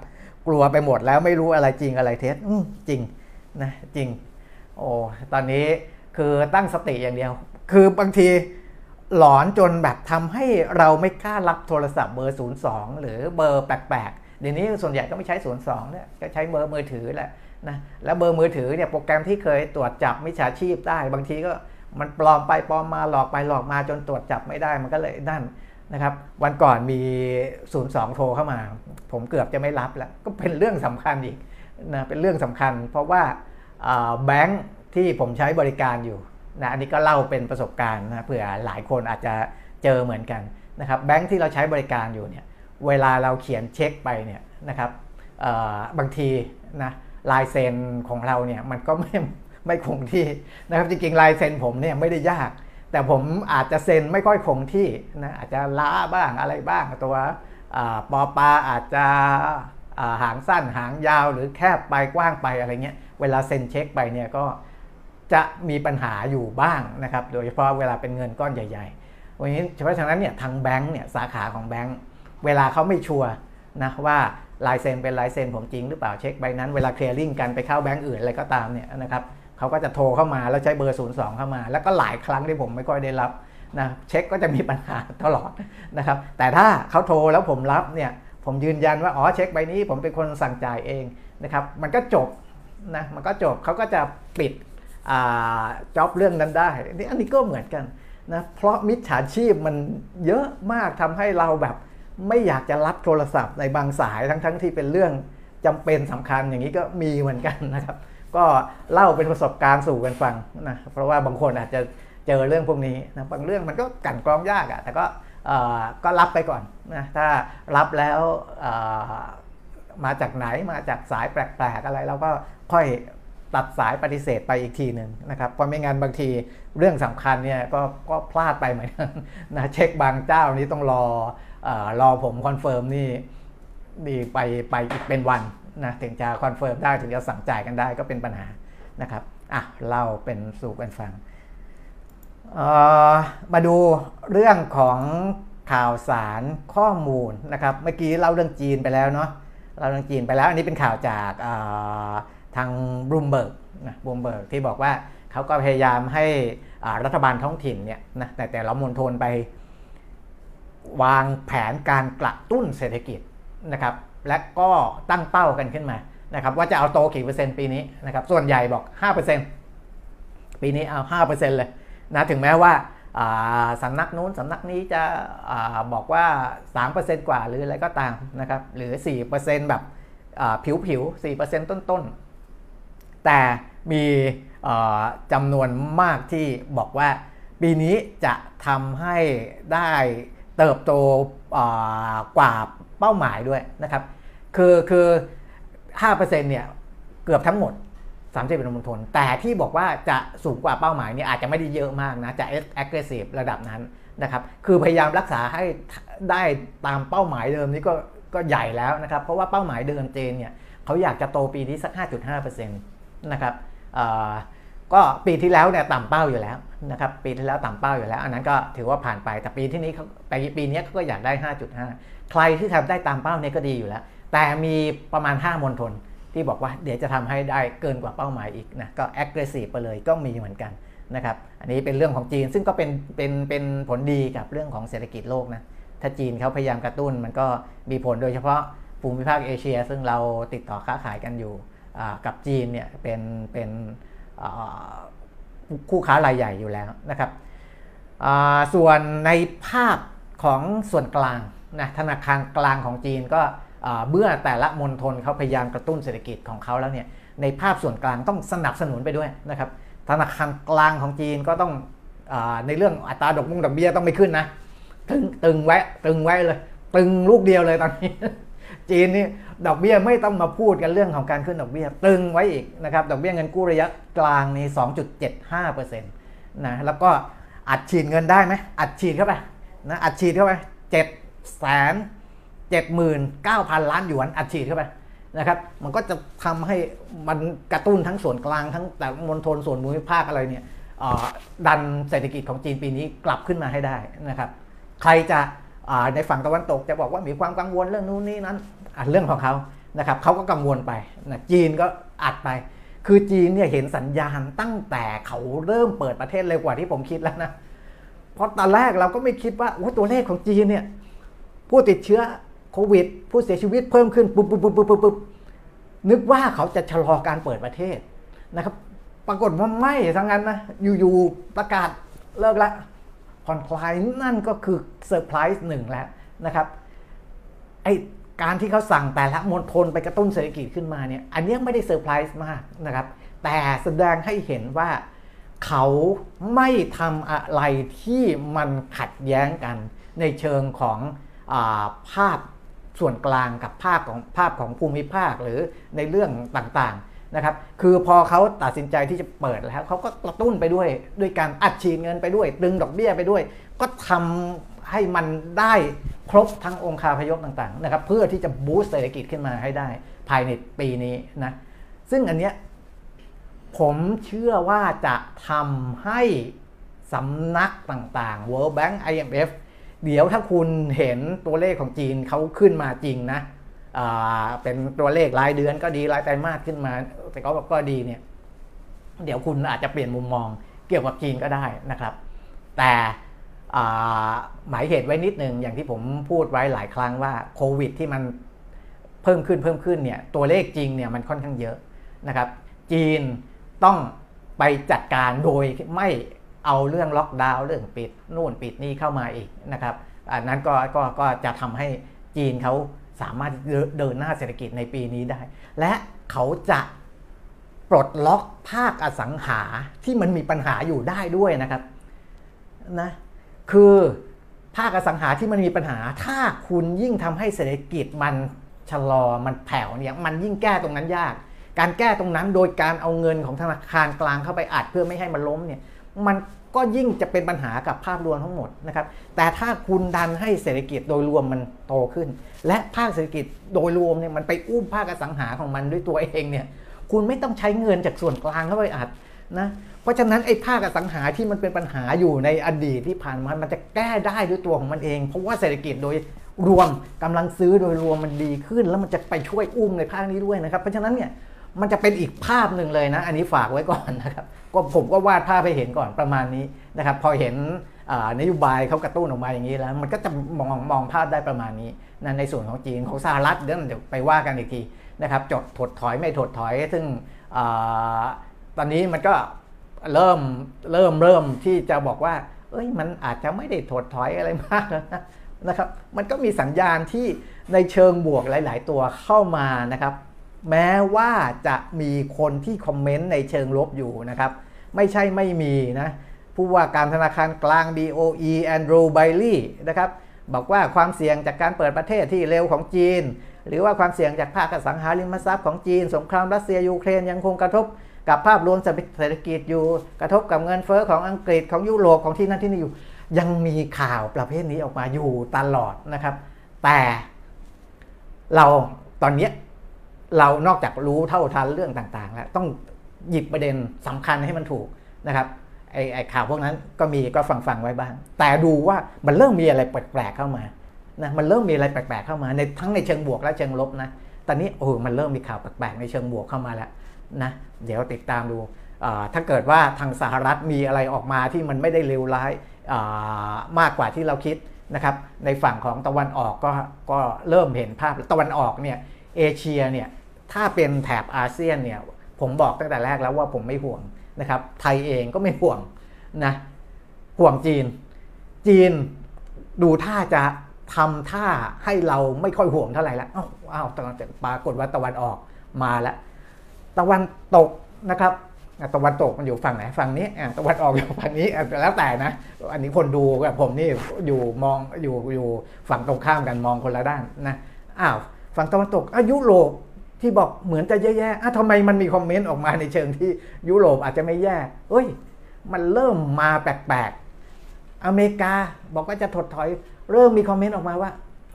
กลัวไปหมดแล้วไม่รู้อะไรจริงอะไรเท็จจริงนะจริง โอ้ตอนนี้คือตั้งสติอย่างเดียว คือบางทีหลอนจนแบบทำให้เราไม่กล้ารับโทรศัพท์เบอร์ 02 หรือเบอร์แปลกๆ เดี๋ยวนี้ส่วนใหญ่ก็ไม่ใช้02เนี่ยก็ใช้เบอร์มือถือแหละนะแล้วเบอร์มือถือเนี่ยโปรแกรมที่เคยตรวจจับมิจฉาชีพได้ บางทีก็มันปลอมไปปลอมมาหลอกไปหลอกมาจนตรวจจับไม่ได้มันก็เลยนั่นนะครับ วันก่อนมี 02 โทรเข้ามา ผมเกือบจะไม่รับแล้วก็เป็นเรื่องสำคัญอีกนะเป็นเรื่องสำคัญ เพราะว่าแบงค์ที่ผมใช้บริการอยู่นะอันนี้ก็เล่าเป็นประสบการณ์นะเผื่อหลายคนอาจจะเจอเหมือนกันนะครับแบงค์ที่เราใช้บริการอยู่เนี่ย เวลาเราเขียนเช็คไปเนี่ยนะครับบางทีนะลายเซ็นของเราเนี่ยมันก็ไม่ไม่คงที่นะครับจริงๆลายเซ็นผมเนี่ยไม่ได้ยาก แต่ผมอาจจะเซ็นไม่ค่อยคงที่นะอาจจะล้าบ้างอะไรบ้างตัวปอปาอาจจะหางสั้นหางยาวหรือแคบไปกว้างไปอะไรเงี้ยเวลาเซ็นเช็คไปเนี่ยก็จะมีปัญหาอยู่บ้างนะครับ โดยเฉพาะเวลาเป็นเงินก้อนใหญ่ๆวันนี้เพราะฉะนั้นเนี่ยทางแบงค์เนี่ยสาขาของแบงค์ เวลาเขาไม่ sure นะว่าลายเซ็นเป็นลายเซ็นผมจริงหรือเปล่าเช็คใบนั้นเวลา clearing กันไปเข้าแบงค์อื่นอะไรก็ตามเนี่ยนะครับเขาก็จะโทรเข้ามาแล้วใช้เบอร์ 02 เข้ามา แล้วก็หลายครั้งที่ผมไม่ค่อยได้รับนะเช็คก็จะมีปัญหาตลอดนะครับแต่ถ้าเขาโทรแล้วผมรับเนี่ยผมยืนยันว่าอ๋อเช็คใบนี้ผมเป็นคนสั่งจ่ายเองนะครับมันก็จบนะมันก็จบเขาก็จะปิดจ็อบเรื่องนั้นได้นี่อันนี้ก็เหมือนกันนะเพราะมิจฉาชีพมันเยอะมากทำให้เราแบบ ไม่อยากจะรับโทรศัพท์ในบางสายทั้งๆทที่เป็นเรื่องจำเป็นสำคัญอย่างนี้ก็มีเหมือนกันนะครับ ก็เล่าเป็นประสบการณ์สู่กันฟังนะเพราะว่าบางคนอาจจะเจอเรื่องพวกนี้นะบางเรื่องมันก็กลั่นกรองยากอะแต่ก็ก็รับไปก่อนนะถ้ารับแล้วมาจากไหนมาจากสายแปลกๆอะไรเราก็ค่อยตัดสายปฏิเสธไปอีกทีหนึ่งนะครับเพราะไม่งั้นบางทีเรื่องสำคัญเนี่ยก็ก็พลาดไปเหมือนกันนะเช็คบางเจ้านี้ต้องรอ รอผม confirm นี่นี่ไปไปอีกเป็นวันนะถึงจะ confirm ได้ถึงจะสั่งจ่ายกันได้ก็เป็นปัญหานะครับอะเล่าเป็นสู่กันฟังมาดูเรื่องของข่าวสารข้อมูลนะครับ เมื่อกี้เล่าเรื่องจีนไปแล้วเนาะเล่าเรื่องจีนไปแล้ว อันนี้เป็นข่าวจากทางบรูมเบิร์กนะบรูมเบิร์กที่บอกว่าเขาก็พยายามให้รัฐบาลท้องถิ่นเนี่ยนะแต่แต่ละมณฑลไป วางแผนการกระตุ้นเศรษฐกิจนะครับและก็ตั้งเป้ากันขึ้นมานะครับว่าจะเอาโตกี่เปอร์เซ็นต์ปีนี้นะครับส่วนใหญ่บอก5%นปีนี้เอาห้าเปอร์เซ็นต์เลยนะถึงแม้ว่าสำนักนู้นสำนักนี้จะอบอกว่า 3%กว่าหรืออะไรก็ตามนะครับหรือ 4%แบบผิวผิว 4%ต้นๆแต่มีจำนวนมากที่บอกว่าปีนี้จะทำให้ได้ เติบโตกว่าเป้าหมายด้วยนะครับ คือคือ5%เนี่ยเกือบทั้งหมด30เป็นมณฑลแต่ที่บอกว่าจะสูงกว่าเป้าหมายเนี่ยอาจจะไม่ได้เยอะมากนะ จะ aggressive ระดับนั้นนะครับ คือพยายามรักษาให้ได้ตามเป้าหมายเดิมนี้ก็ก็ใหญ่แล้วนะครับ เพราะว่าเป้าหมายเดิมเจนเนี่ยเขาอยากจะโตปีนี้สัก 5.5%นะครับ ก็ปีที่แล้วเนี่ยต่ำเป้าอยู่แล้วนะครับปีที่แล้วต่ำเป้าอยู่แล้ว อันนั้นก็ถือว่าผ่านไปแต่ปีที่นี้เขาไปปีนี้เขาก็อยากได้ 5.5 ใครที่ทำได้ตามเป้าเนี่ยก็ดีอยู่แล้ว แต่มีประมาณ 5มณฑลที่บอกว่าเดี๋ยวจะทำให้ได้เกินกว่าเป้าหมายอีกนะก็ aggressive ไปเลยก็มีเหมือนกันนะครับอันนี้เป็นเรื่องของจีนซึ่งก็เป็นเป็นเป็นผลดีกับเรื่องของเศรษฐกิจโลกนะถ้าจีนเขาพยายามกระตุ้นมันก็มีผลโดยเฉพาะภูมิภาคเอเชีย ซึ่งเราติดต่อค้าขายกันอยู่กับจีนเนี่ยเป็นเป็น คู่ค้ารายใหญ่อยู่แล้วนะครับส่วนในภาคของส่วนกลางนะธนาคารกลางของจีนก็เมื่อแต่ละมณฑลเขาพยายามกระตุ้นเศรษฐกิจของเขาแล้วเนี่ยในภาพส่วนกลางต้องสนับสนุนไปด้วยนะครับธนาคารกลางของจีนก็ต้องอในเรื่องอัตราดอกมุงดอกเบี้ยต้องไม่ขึ้นนะตึงตึงไว้ตึงไว้เลย ตึงลูกเดียวเลยตอนนี้ จีนนี่ ดอกเบี้ยไม่ต้องมาพูดกันเรื่องของการขึ้นดอกเบี้ยตึงไว้อีกนะครับดอกเบี้ยเงินกู้ระยะกลางนี่2.75%นะแล้วก็อัดฉีดเงินได้ไหมอัดฉีดเข้าไปนะอัดฉีดเข้าไป7แสน79,000ล้านหยวนอัดฉีดเข้าไปนะครับ มันก็จะทำให้มันกระตุ้นทั้งส่วนกลางทั้งแต่มณฑลส่วนภูมิภาคอะไรเนี่ยดันเศรษฐกิจของจีนปีนี้กลับขึ้นมาให้ได้นะครับ ใครจะในฝั่งตะวันตกจะบอกว่ามีความกังวลเรื่องนู้นนี่นั้น เรื่องของเขานะครับเขาก็กังวลไปนะจีนก็อัดไป คือจีนเนี่ยเห็นสัญญาณตั้งแต่เขาเริ่มเปิดประเทศเร็วกว่าที่ผมคิดแล้วนะเพราะตอนแรกเราก็ไม่คิดว่าตัวเลขของจีนเนี่ยผู้ติดเชื้อโควิด ผู้เสียชีวิตเพิ่มขึ้นปุ๊บปุ๊บปุ๊บปุ๊บปุ๊บนึกว่าเขาจะชะลอการเปิดประเทศนะครับ ปรากฏว่าไม่ทั้งนั้นนะอยู่ๆประกาศเลิกละผ่อนคลายนั่นก็คือเซอร์ไพรส์หนึ่งแล้วนะครับไอ การที่เขาสั่งแต่ละมณฑลไปกระตุ้นเศรษฐกิจขึ้นมาเนี่ยอันนี้ไม่ได้เซอร์ไพรส์มากนะครับ แต่แสดงให้เห็นว่าเขาไม่ทำอะไรที่มันขัดแย้งกันในเชิงของภาพส่วนกลางกับภาพของภาพของภูมิภาคหรือในเรื่องต่างๆนะครับ คือพอเขาตัดสินใจที่จะเปิดแล้วเขาก็กระตุ้นไปด้วย ด้วยการอัดฉีดเงินไปด้วย ดึงดอกเบี้ยไปด้วย ก็ทำ ให้มันได้ครบทั้งองค์คาพยพต่างๆนะครับเพื่อที่จะบูสต์เศรษฐกิจขึ้นมาให้ได้ภายในปีนี้นะซึ่งอันเนี้ยผมเชื่อว่าจะทำให้สำนักต่างๆ World Bank IMF เดี๋ยวถ้าคุณเห็นตัวเลขของจีนเขาขึ้นมาจริงนะเป็นตัวเลขรายเดือนก็ดีรายไตรมาสขึ้นมา แต่ก็ก็ดีเนี่ย เดี๋ยวคุณอาจจะเปลี่ยนมุมมองเกี่ยวกับจีนก็ได้นะครับ แต่ หมายเหตุไว้นิดนึงอย่างที่ผมพูดไว้หลายครั้งว่าโควิดที่มันเพิ่มขึ้นเพิ่มขึ้นเนี่ยตัวเลขจริงเนี่ยมันค่อนข้างเยอะนะครับ จีนต้องไปจัดการโดยไม่เอาเรื่องล็อกดาวน์เรื่องปิดนู่นปิดนี่เข้ามาอีกนะครับอันนั้นก็ก็ก็จะทำให้จีนเขาสามารถเดินหน้าเศรษฐกิจในปีนี้ได้ และเขาจะปลดล็อกภาคอสังหาที่มันมีปัญหาอยู่ได้ด้วยนะครับนะ คือภาคอสังหาที่มันมีปัญหา ถ้าคุณยิ่งทำให้เศรษฐกิจมันชะลอมันแผ่วเนี่ยมันยิ่งแก้ตรงนั้นยาก การแก้ตรงนั้นโดยการเอาเงินของธนาคารกลางเข้าไปอัดเพื่อไม่ให้มันล้มเนี่ยมันก็ยิ่งจะเป็นปัญหากับภาพรวมทั้งหมดนะครับ แต่ถ้าคุณดันให้เศรษฐกิจโดยรวมมันโตขึ้น และภาคเศรษฐกิจโดยรวมเนี่ยมันไปอุ้มภาคอสังหาของมันด้วยตัวเองเนี่ย คุณไม่ต้องใช้เงินจากส่วนกลางเข้าไปอัดนะ เพราะฉะนั้นไอ้ภาคสังหาที่มันเป็นปัญหาอยู่ในอดีตที่ผ่านมา มันจะแก้ได้ด้วยตัวของมันเอง เพราะว่าเศรษฐกิจโดยรวมกำลังซื้อโดยรวมมันดีขึ้น แล้วมันจะไปช่วยอุ้มในภาคนี้ด้วยนะครับ เพราะฉะนั้นเนี่ยมันจะเป็นอีกภาพหนึ่งเลยนะ อันนี้ฝากไว้ก่อนนะครับ ก็ผมก็วาดภาพไปเห็นก่อนประมาณนี้นะครับ พอเห็นนโยบายเขากระตุ้นออกมาอย่างนี้แล้ว มันก็จะมองมองภาพได้ประมาณนี้นะในส่วนของจีนของสหรัฐเดี๋ยวไปว่ากันอีกทีนะครับจดถดถอยไม่ถดถอย ซึ่งอตอนนี้มันก็ เริ่มเริ่มเริ่มที่จะบอกว่า เอ้ยมันอาจจะไม่ได้ถดถอยอะไรมากนะนะครับ มันก็มีสัญญาณที่ในเชิงบวกหลาย ๆ ตัวเข้ามานะครับ แม้ว่าจะมีคนที่คอมเมนต์ในเชิงลบอยู่นะครับ ไม่ใช่ไม่มีนะผู้ว่าการธนาคารกลาง BOE แอนดรูไบลี่นะครับบอกว่าความเสี่ยงจากการเปิดประเทศที่เร็วของจีน หรือว่าความเสี่ยงจากภาคสังหาริมทรัพย์ของจีน สงครามรัสเซียยูเครนยังคงกระทบ กับภาพรวมเศรษฐกิจอยู่ กระทบกับเงินเฟอ้อของอังกฤษของยุโรปของที่นั่นที่นี่อยู่ ยังมีข่าวประเภทนี้ออกมาอยู่ตลอดนะครับ แต่เราตอนนี้เรานอกจากรู้เท่าทันเรื่องต่างๆ แล้วต้องหยิบประเด็นสำคัญให้มันถูกนะครับไอ้ไอ้ข่าวพวกนั้นก็มีก็ฟังฟังไว้บ้าง แต่ดูว่ามันเริ่มมีอะไรแปลกๆเข้ามานะมันเริ่มมีอะไรแปลกๆเข้ามาในทั้งในเชิงบวกและเชิงลบนะตอนนี้โอ้มันเริ่มมีข่าวแปลกๆในเชิงบวกเข้ามาแล้ว นะเดี๋ยวติดตามดู ถ้าเกิดว่าทางสหรัฐมีอะไรออกมาที่มันไม่ได้เลวร้ายมากกว่าที่เราคิดนะครับในฝั่งของตะวันออกก็ก็เริ่มเห็นภาพตะวันออกเนี่ยเอเชียเนี่ยถ้าเป็นแถบอาเซียนเนี่ยผมบอกตั้งแต่แรกแล้วว่าผมไม่ห่วงนะครับไทยเองก็ไม่ห่วงนะห่วงจีน จีนดูท่าจะทำท่าให้เราไม่ค่อยห่วงเท่าไหร่แล้วอ้าวอ้าวปรากฏว่าตะวันออกมาแล้ว ตะวันตกนะครับตะวันตกมันอยู่ฝั่งไหนฝั่งนี้ตะวันออกอยู่ฝั่งนี้แล้วแต่นะ อันนี้คนดูกับผมนี่อยู่มองอยู่อยู่ฝั่งตรงข้ามกันมองคนละด้านนะอ้าวฝั่งตะวันตกอายุโรปที่บอกเหมือนจะแย่ๆอะทำไมมันมีคอมเมนต์ออกมาในเชิงที่ยุโรปอาจจะไม่แย่เฮ้ย มันเริ่มมาแปลกๆ อเมริกาบอกว่าจะถดถอย เริ่มมีคอมเมนต์ออกมาว่า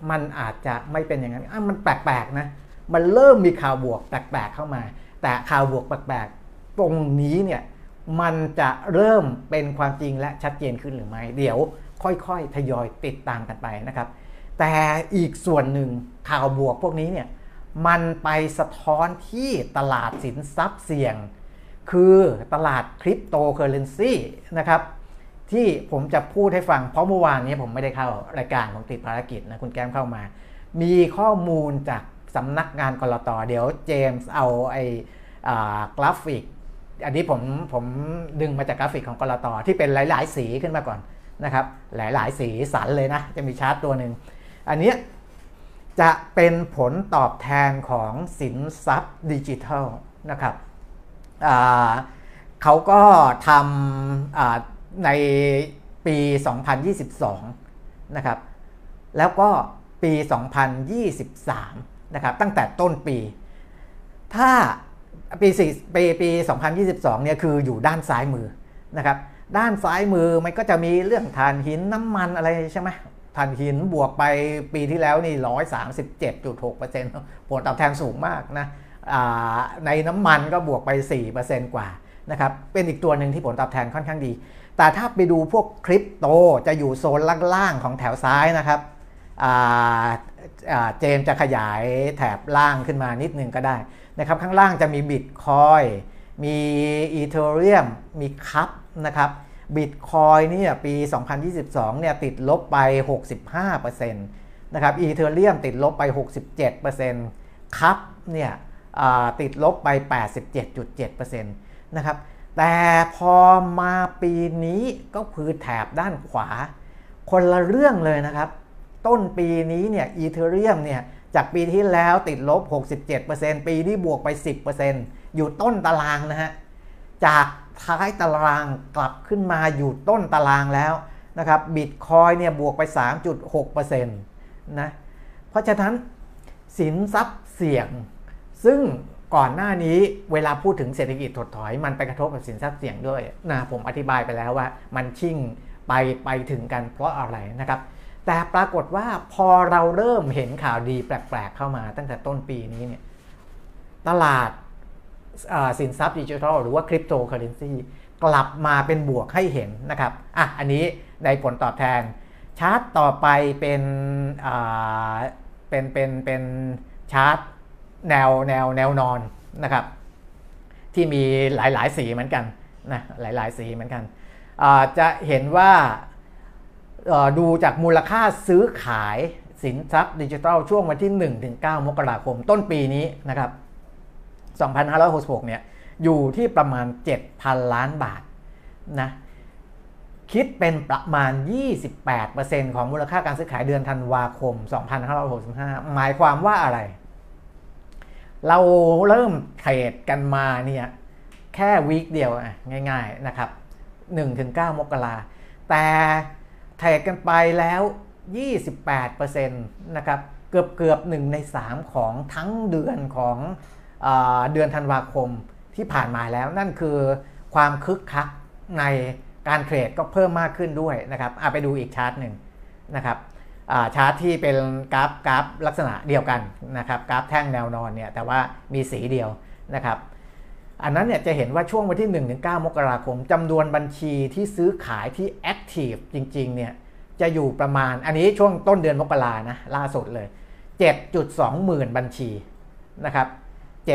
มันอาจจะไม่เป็นอย่างนั้นอะมันแปลกๆนะ มันเริ่มมีข่าวบวกแปลกๆเข้ามา แต่ข่าวบวกแปลกๆตรงนี้เนี่ยมันจะเริ่มเป็นความจริงและชัดเจนขึ้นหรือไม่ เดี๋ยวค่อยๆ ทยอยติดตามกันไปนะครับ แต่อีกส่วนหนึ่งข่าวบวกพวกนี้เนี่ยมันไปสะท้อนที่ตลาดสินทรัพย์เสี่ยง คือตลาดคริปโตเคอเรนซีนะครับที่ผมจะพูดให้ฟังเพราะเมื่อวานนี้ผมไม่ได้เข้ารายการผมติดภารกิจนะคุณแก้มเข้ามา มีข้อมูลจากสำนักงานกลตเดี๋ยวเจมส์เอาไอ้ กราฟิก อันนี้ผมผมดึงมาจากกราฟิกของกลตที่เป็นหลาย ๆ สีขึ้นมาก่อนนะครับหลาย ๆ สีสันเลยนะ จะมีชาร์ตตัวหนึ่งอันนี้จะเป็นผลตอบแทนของสินทรัพย์ดิจิทัลนะครับเขาก็ทำในปี 2022 นะครับ แล้วก็ปี 2023 นะครับ ตั้งแต่ต้นปี ถ้า ปี4ปีปี 2022 เนี่ยคืออยู่ด้านซ้ายมือนะครับด้านซ้ายมือมันก็จะมีเรื่องถ่านหินน้ำมันอะไรใช่ไหมถ่านหินบวกไปปีที่แล้วนี่ร้อยสามสิบเจ็ดจุดหกเปอร์เซ็นต์ผลตอบแทนสูงมากนะในน้ำมันก็บวกไปสี่เปอร์เซ็นต์กว่านะครับเป็นอีกตัวหนึ่งที่ผลตอบแทนค่อนข้างดี แต่ถ้าไปดูพวกคริปโตจะอยู่โซนล่างๆของแถวซ้ายนะครับเจมจะขยายแถบล่างขึ้นมานิดนึงก็ได้ นะครับข้างล่างจะมีบิตคอยมีอีเทเรียมมีคัพนะครับบิตคอยนี่ปี 2022 เนี่ยติดลบไป 65%นะครับอีเทเรียมติดลบไป 67%คัพเนี่ยติดลบไป 87.7%นะครับแต่พอมาปีนี้ก็คือแถบด้านขวา คนละเรื่องเลยนะครับ ต้นปีนี้เนี่ยอีเทเรียมเนี่ย จากปีที่แล้วติดลบ 67%ปีนี้บวกไป 10%อยู่ต้นตารางนะฮะ จากท้ายตารางกลับขึ้นมาอยู่ต้นตารางแล้วนะครับบิตคอยเนี่ยบวกไป 3.6%นะเพราะฉะนั้นสินทรัพย์เสี่ยง ซึ่งก่อนหน้านี้เวลาพูดถึงเศรษฐกิจถดถอย มันไปกระทบกับสินทรัพย์เสี่ยงด้วยนะผมอธิบายไปแล้วว่ามันชิ่งไปไปถึงกันเพราะอะไรนะครับ แต่ปรากฏว่าพอเราเริ่มเห็นข่าวดีแปลกๆเข้ามาตั้งแต่ต้นปีนี้เนี่ยตลาดสินทรัพย์ดิจิทัลหรือว่าคริปโตเคอเรนซีกลับมาเป็นบวกให้เห็นนะครับอะอันนี้ในผลตอบแทน ชาร์ตต่อไปเป็นเป็นเป็นเป็นชาร์ตแนวแนวแนวนอนนะครับที่มีหลายๆสีเหมือนกันนะหลายๆสีเหมือนกัน จะเห็นว่า ดูจากมูลค่าซื้อขายสินทรัพย์ดิจิทัลช่วงวันที่ 1-9 มกราคมต้นปีนี้นะครับ 2566 เนี่ย อยู่ที่ประมาณ 7,000 ล้านบาทนะ คิดเป็นประมาณ 28%ของมูลค่าการซื้อขายเดือนธันวาคม 2565 หมายความว่าอะไร เราเริ่มเทรดกันมาเนี่ยแค่วีคเดียวง่ายๆนะครับ 1-9 มกราแต่ เทรดกันไปแล้ว 28%นะครับเกือบเกือบหนึ่งใน 3 ของทั้งเดือนของอเดือนธันวาคมที่ผ่านมาแล้วนั่นคือความคึกคักในการเทรดก็เพิ่มมากขึ้นด้วยนะครับอาไปดูอีกชาร์ตหนึ่งนะครับชาร์ตที่เป็นกราฟกราฟลักษณะเดียวกันนะครับกราฟแท่งแนวนอนเนี่ยแต่ว่ามีสีเดียวนะครับ อันนั้นเนี่ยจะเห็นว่าช่วงวันที่1ถึง9มกราคมจำนวนบัญชีที่ซื้อขายที่แอคทีฟจริงๆเนี่ยจะอยู่ประมาณอันนี้ช่วงต้นเดือนมกรานะล่าสุดเลย 7.2 หมื่นบัญชีนะครับ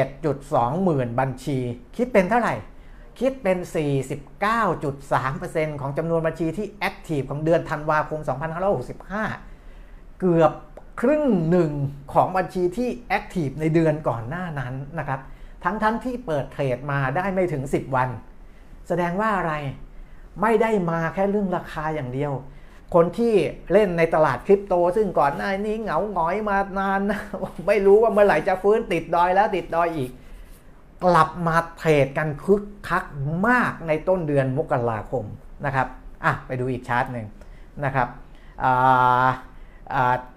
7.2 หมื่นบัญชี คิดเป็นเท่าไหร่ คิดเป็น 49.3%ของจำนวนบัญชีที่แอคทีฟของเดือนธันวาคม 2565 เกือบครึ่งหนึ่งของบัญชีที่แอคทีฟในเดือนก่อนหน้านั้นนะครับ ทั้งๆทที่เปิดเทรดมาได้ไม่ถึง 10 วัน แสดงว่าอะไรไม่ได้มาแค่เรื่องราคาอย่างเดียว คนที่เล่นในตลาดคริปโต ซึ่งก่อนหน้านี้เหงาหงอยมานาน ไม่รู้ว่าเมื่อไหร่จะฟื้นติดดอยแล้วติดดอยอีก กลับมาเทรดกันคึกคักมากในต้นเดือนมกราคมนะครับอะไปดูอีกชาร์ตหนึ่งนะครับ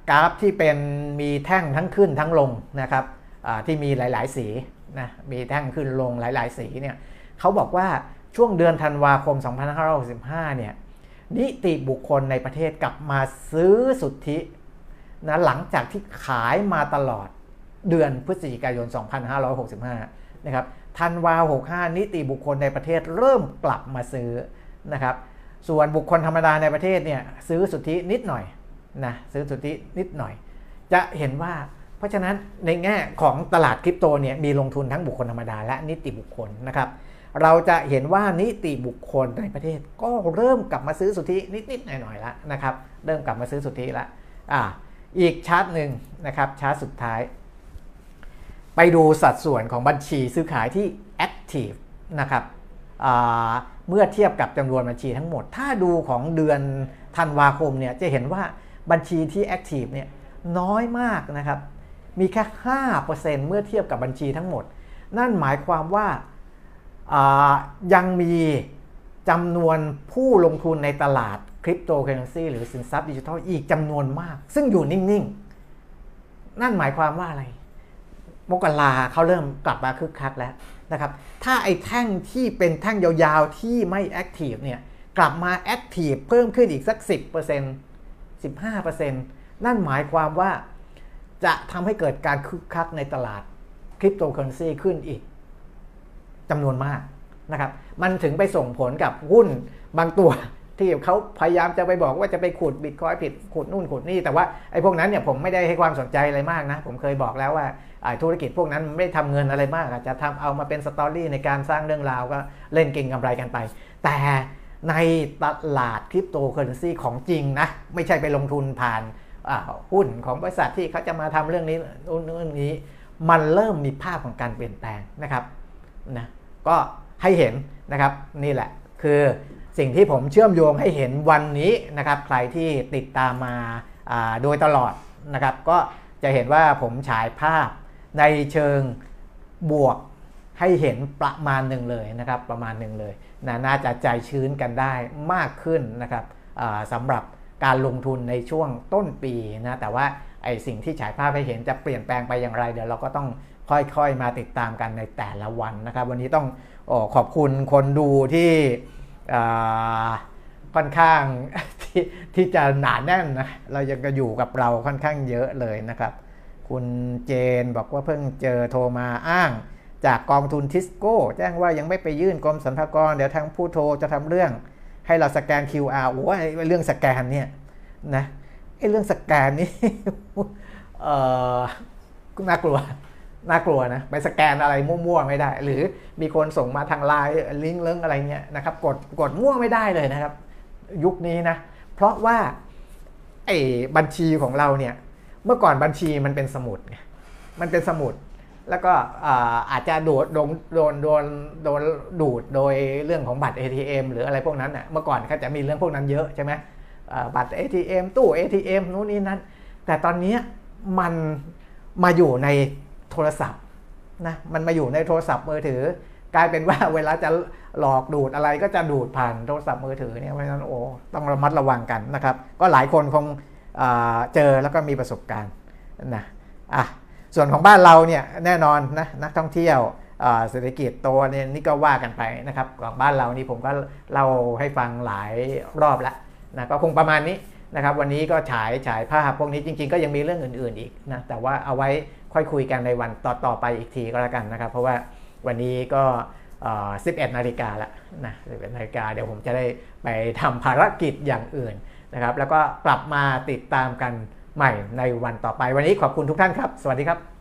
กราฟที่เป็นมีแท่งทั้งขึ้นทั้งลงนะครับที่มีหลาย ๆ สี นะมีแท่งขึ้นลงหลาย ๆ สีเนี่ยเขาบอกว่าช่วงเดือนธันวาคม 2565 เนี่ยนิติบุคคลในประเทศกลับมาซื้อสุทธินะหลังจากที่ขายมาตลอดเดือนพฤศจิกายน 2565 นะครับธันวา 65 นิติบุคคลในประเทศเริ่มกลับมาซื้อนะครับส่วนบุคคลธรรมดาในประเทศเนี่ยซื้อสุทธินิดหน่อยนะซื้อสุทธินิดหน่อย จะเห็นว่า ราะฉะนั้นในแง่ของตลาดคริปโตเนี่ยมีลงทุนทั้งบุคคลธรรมดาและนิติบุคคลนะครับ เราจะเห็นว่านิติบุคคลในประเทศก็เริ่มกลับมาซื้อสุทธินิดๆหน่อยๆแล้วนะครับเริ่มกลับมาซื้อสุทธิแล้วอ่าอีกชาร์ตหนึ่งนะครับชาร์ตสุดท้าย ไปดูสัดส่วนของบัญชีซื้อขายที่ active นะครับเมื่อเทียบกับจำนวนบัญชีทั้งหมด ถ้าดูของเดือนธันวาคมเนี่ยจะเห็นว่าบัญชีที่ active เนี่ยน้อยมากนะครับ มีแค่ 5%เมื่อเทียบกับบัญชีทั้งหมด นั่นหมายความว่ายังมีจำนวนผู้ลงทุนในตลาดคริปโตเคอเรนซีหรือสินทรัพย์ดิจิทัลอีกจำนวนมาก ซึ่งอยู่นิ่ง ๆ นั่นหมายความว่าอะไร มกราเขาเริ่มกลับมาคึกคักแล้วนะครับ ถ้าไอ้แท่งที่เป็นแท่งยาวๆ ที่ไม่ active เนี่ยกลับมา active เพิ่มขึ้นอีกสัก 10% 15%นั่นหมายความว่า จะทำให้เกิดการคึกคักในตลาดคริปโตเคอเรนซีขึ้นอีกจำนวนมากนะครับ มันถึงไปส่งผลกับหุ้นบางตัวที่เขาพยายามจะไปบอกว่าจะไปขุดบิตคอยน์ขุดนู่นขุดนี่ แต่ว่าไอ้พวกนั้นเนี่ยผมไม่ได้ให้ความสนใจอะไรมากนะ ผมเคยบอกแล้วว่าธุรกิจพวกนั้นไม่ทำเงินอะไรมากจะทำเอามาเป็น story ในการสร้างเรื่องราวก็เล่นเก็งกำไรกันไป แต่ในตลาดคริปโตเคอเรนซีของจริงนะ ไม่ใช่ไปลงทุนผ่าน หุ้นของบริษัทที่เขาจะมาทำเรื่องนี้เรื่องนี้ มันเริ่มมีภาพของการเปลี่ยนแปลงนะครับนะก็ให้เห็นนะครับนี่แหละคือสิ่งที่ผมเชื่อมโยงให้เห็นวันนี้นะครับ ใครที่ติดตามมาโดยตลอดนะครับ ก็จะเห็นว่าผมฉายภาพในเชิงบวกให้เห็นประมาณหนึ่งเลยนะครับ ประมาณหนึ่งเลยนะน่าจะใจชื้นกันได้มากขึ้นนะครับสำหรับ การลงทุนในช่วงต้นปีนะแต่ว่าไอสิ่งที่ฉายภาพให้เห็นจะเปลี่ยนแปลงไปอย่างไรเดี๋ยวเราก็ต้องค่อยๆมาติดตามกันในแต่ละวันนะครับ วันนี้ต้องอขอบคุณคนดูที่ค่อนข้างทที่จะหนาแน่นนะเรายังก็อยู่กับเราค่อนข้างเยอะเลยนะครับ คุณเจนบอกว่าเพิ่งเจอโทรมาอ้าง จากกองทุนทิสโก้ แจ้งว่ายังไม่ไปยื่นกรมสรรพากรเดี๋ยวทางผู้โทรจะทำเรื่อง ให้เราสแกน QR โอ้ยเรื่องสแกนเนี่ยนะไอ้เรื่องสแกนนี่เออน่ากลัวน่ากลัวนะไปสแกนอะไรมั่วๆไม่ได้ หรือมีคนส่งมาทางไลน์ลิงก์เรื่องอะไรเงี้ยนะครับกดกดมั่วไม่ได้เลยนะครับ ยุคนี้นะเพราะว่าไอ้บัญชีของเราเนี่ยเมื่อก่อนบัญชีมันเป็นสมุดไงมันเป็นสมุด แล้วก็อาจจะโดนโดนโดนโดนโดนดูดโดยเรื่องของบัตร ATM หรืออะไรพวกนั้นน่ะเมื่อก่อนเขาจะมีเรื่องพวกนั้นเยอะใช่ไหมบัตร ATM ตู้ ATM นู้นนี่นั้น แต่ตอนนี้มันมาอยู่ในโทรศัพท์นะมันมาอยู่ในโทรศัพท์มือถือ กลายเป็นว่าเวลาจะหลอกดูดอะไรก็จะดูดผ่านโทรศัพท์มือถือเนี่ยเพราะฉะนั้นโอ้ต้องระมัดระวังกันนะครับ ก็หลายคนคงเจอแล้วก็มีประสบการณ์นะอะ ส่วนของบ้านเราเนี่ยแน่นอนนะนักท่องเที่ยวเศรษฐกิจโตเนี่ยนี่ก็ว่ากันไปนะครับของบ้านเรานี่ผมก็เล่าให้ฟังหลายรอบแล้วนะก็คงประมาณนี้นะครับวันนี้ก็ฉายฉายภาพพวกนี้จริง ๆ ก็ยังมีเรื่องอื่น ๆอีกนะแต่ว่าเอาไว้ค่อยคุยกันในวันต่อๆไปอีกทีก็แล้วกันนะครับ เพราะว่าวันนี้ก็11นาฬิกาล้วนะ11นาฬิกาเดี๋ยวผมจะได้ไปทำภารกิจอย่างอื่นนะครับ แล้วก็กลับมาติดตามกัน ใหม่ในวันต่อไปวันนี้ขอบคุณทุกท่านครับ สวัสดีครับ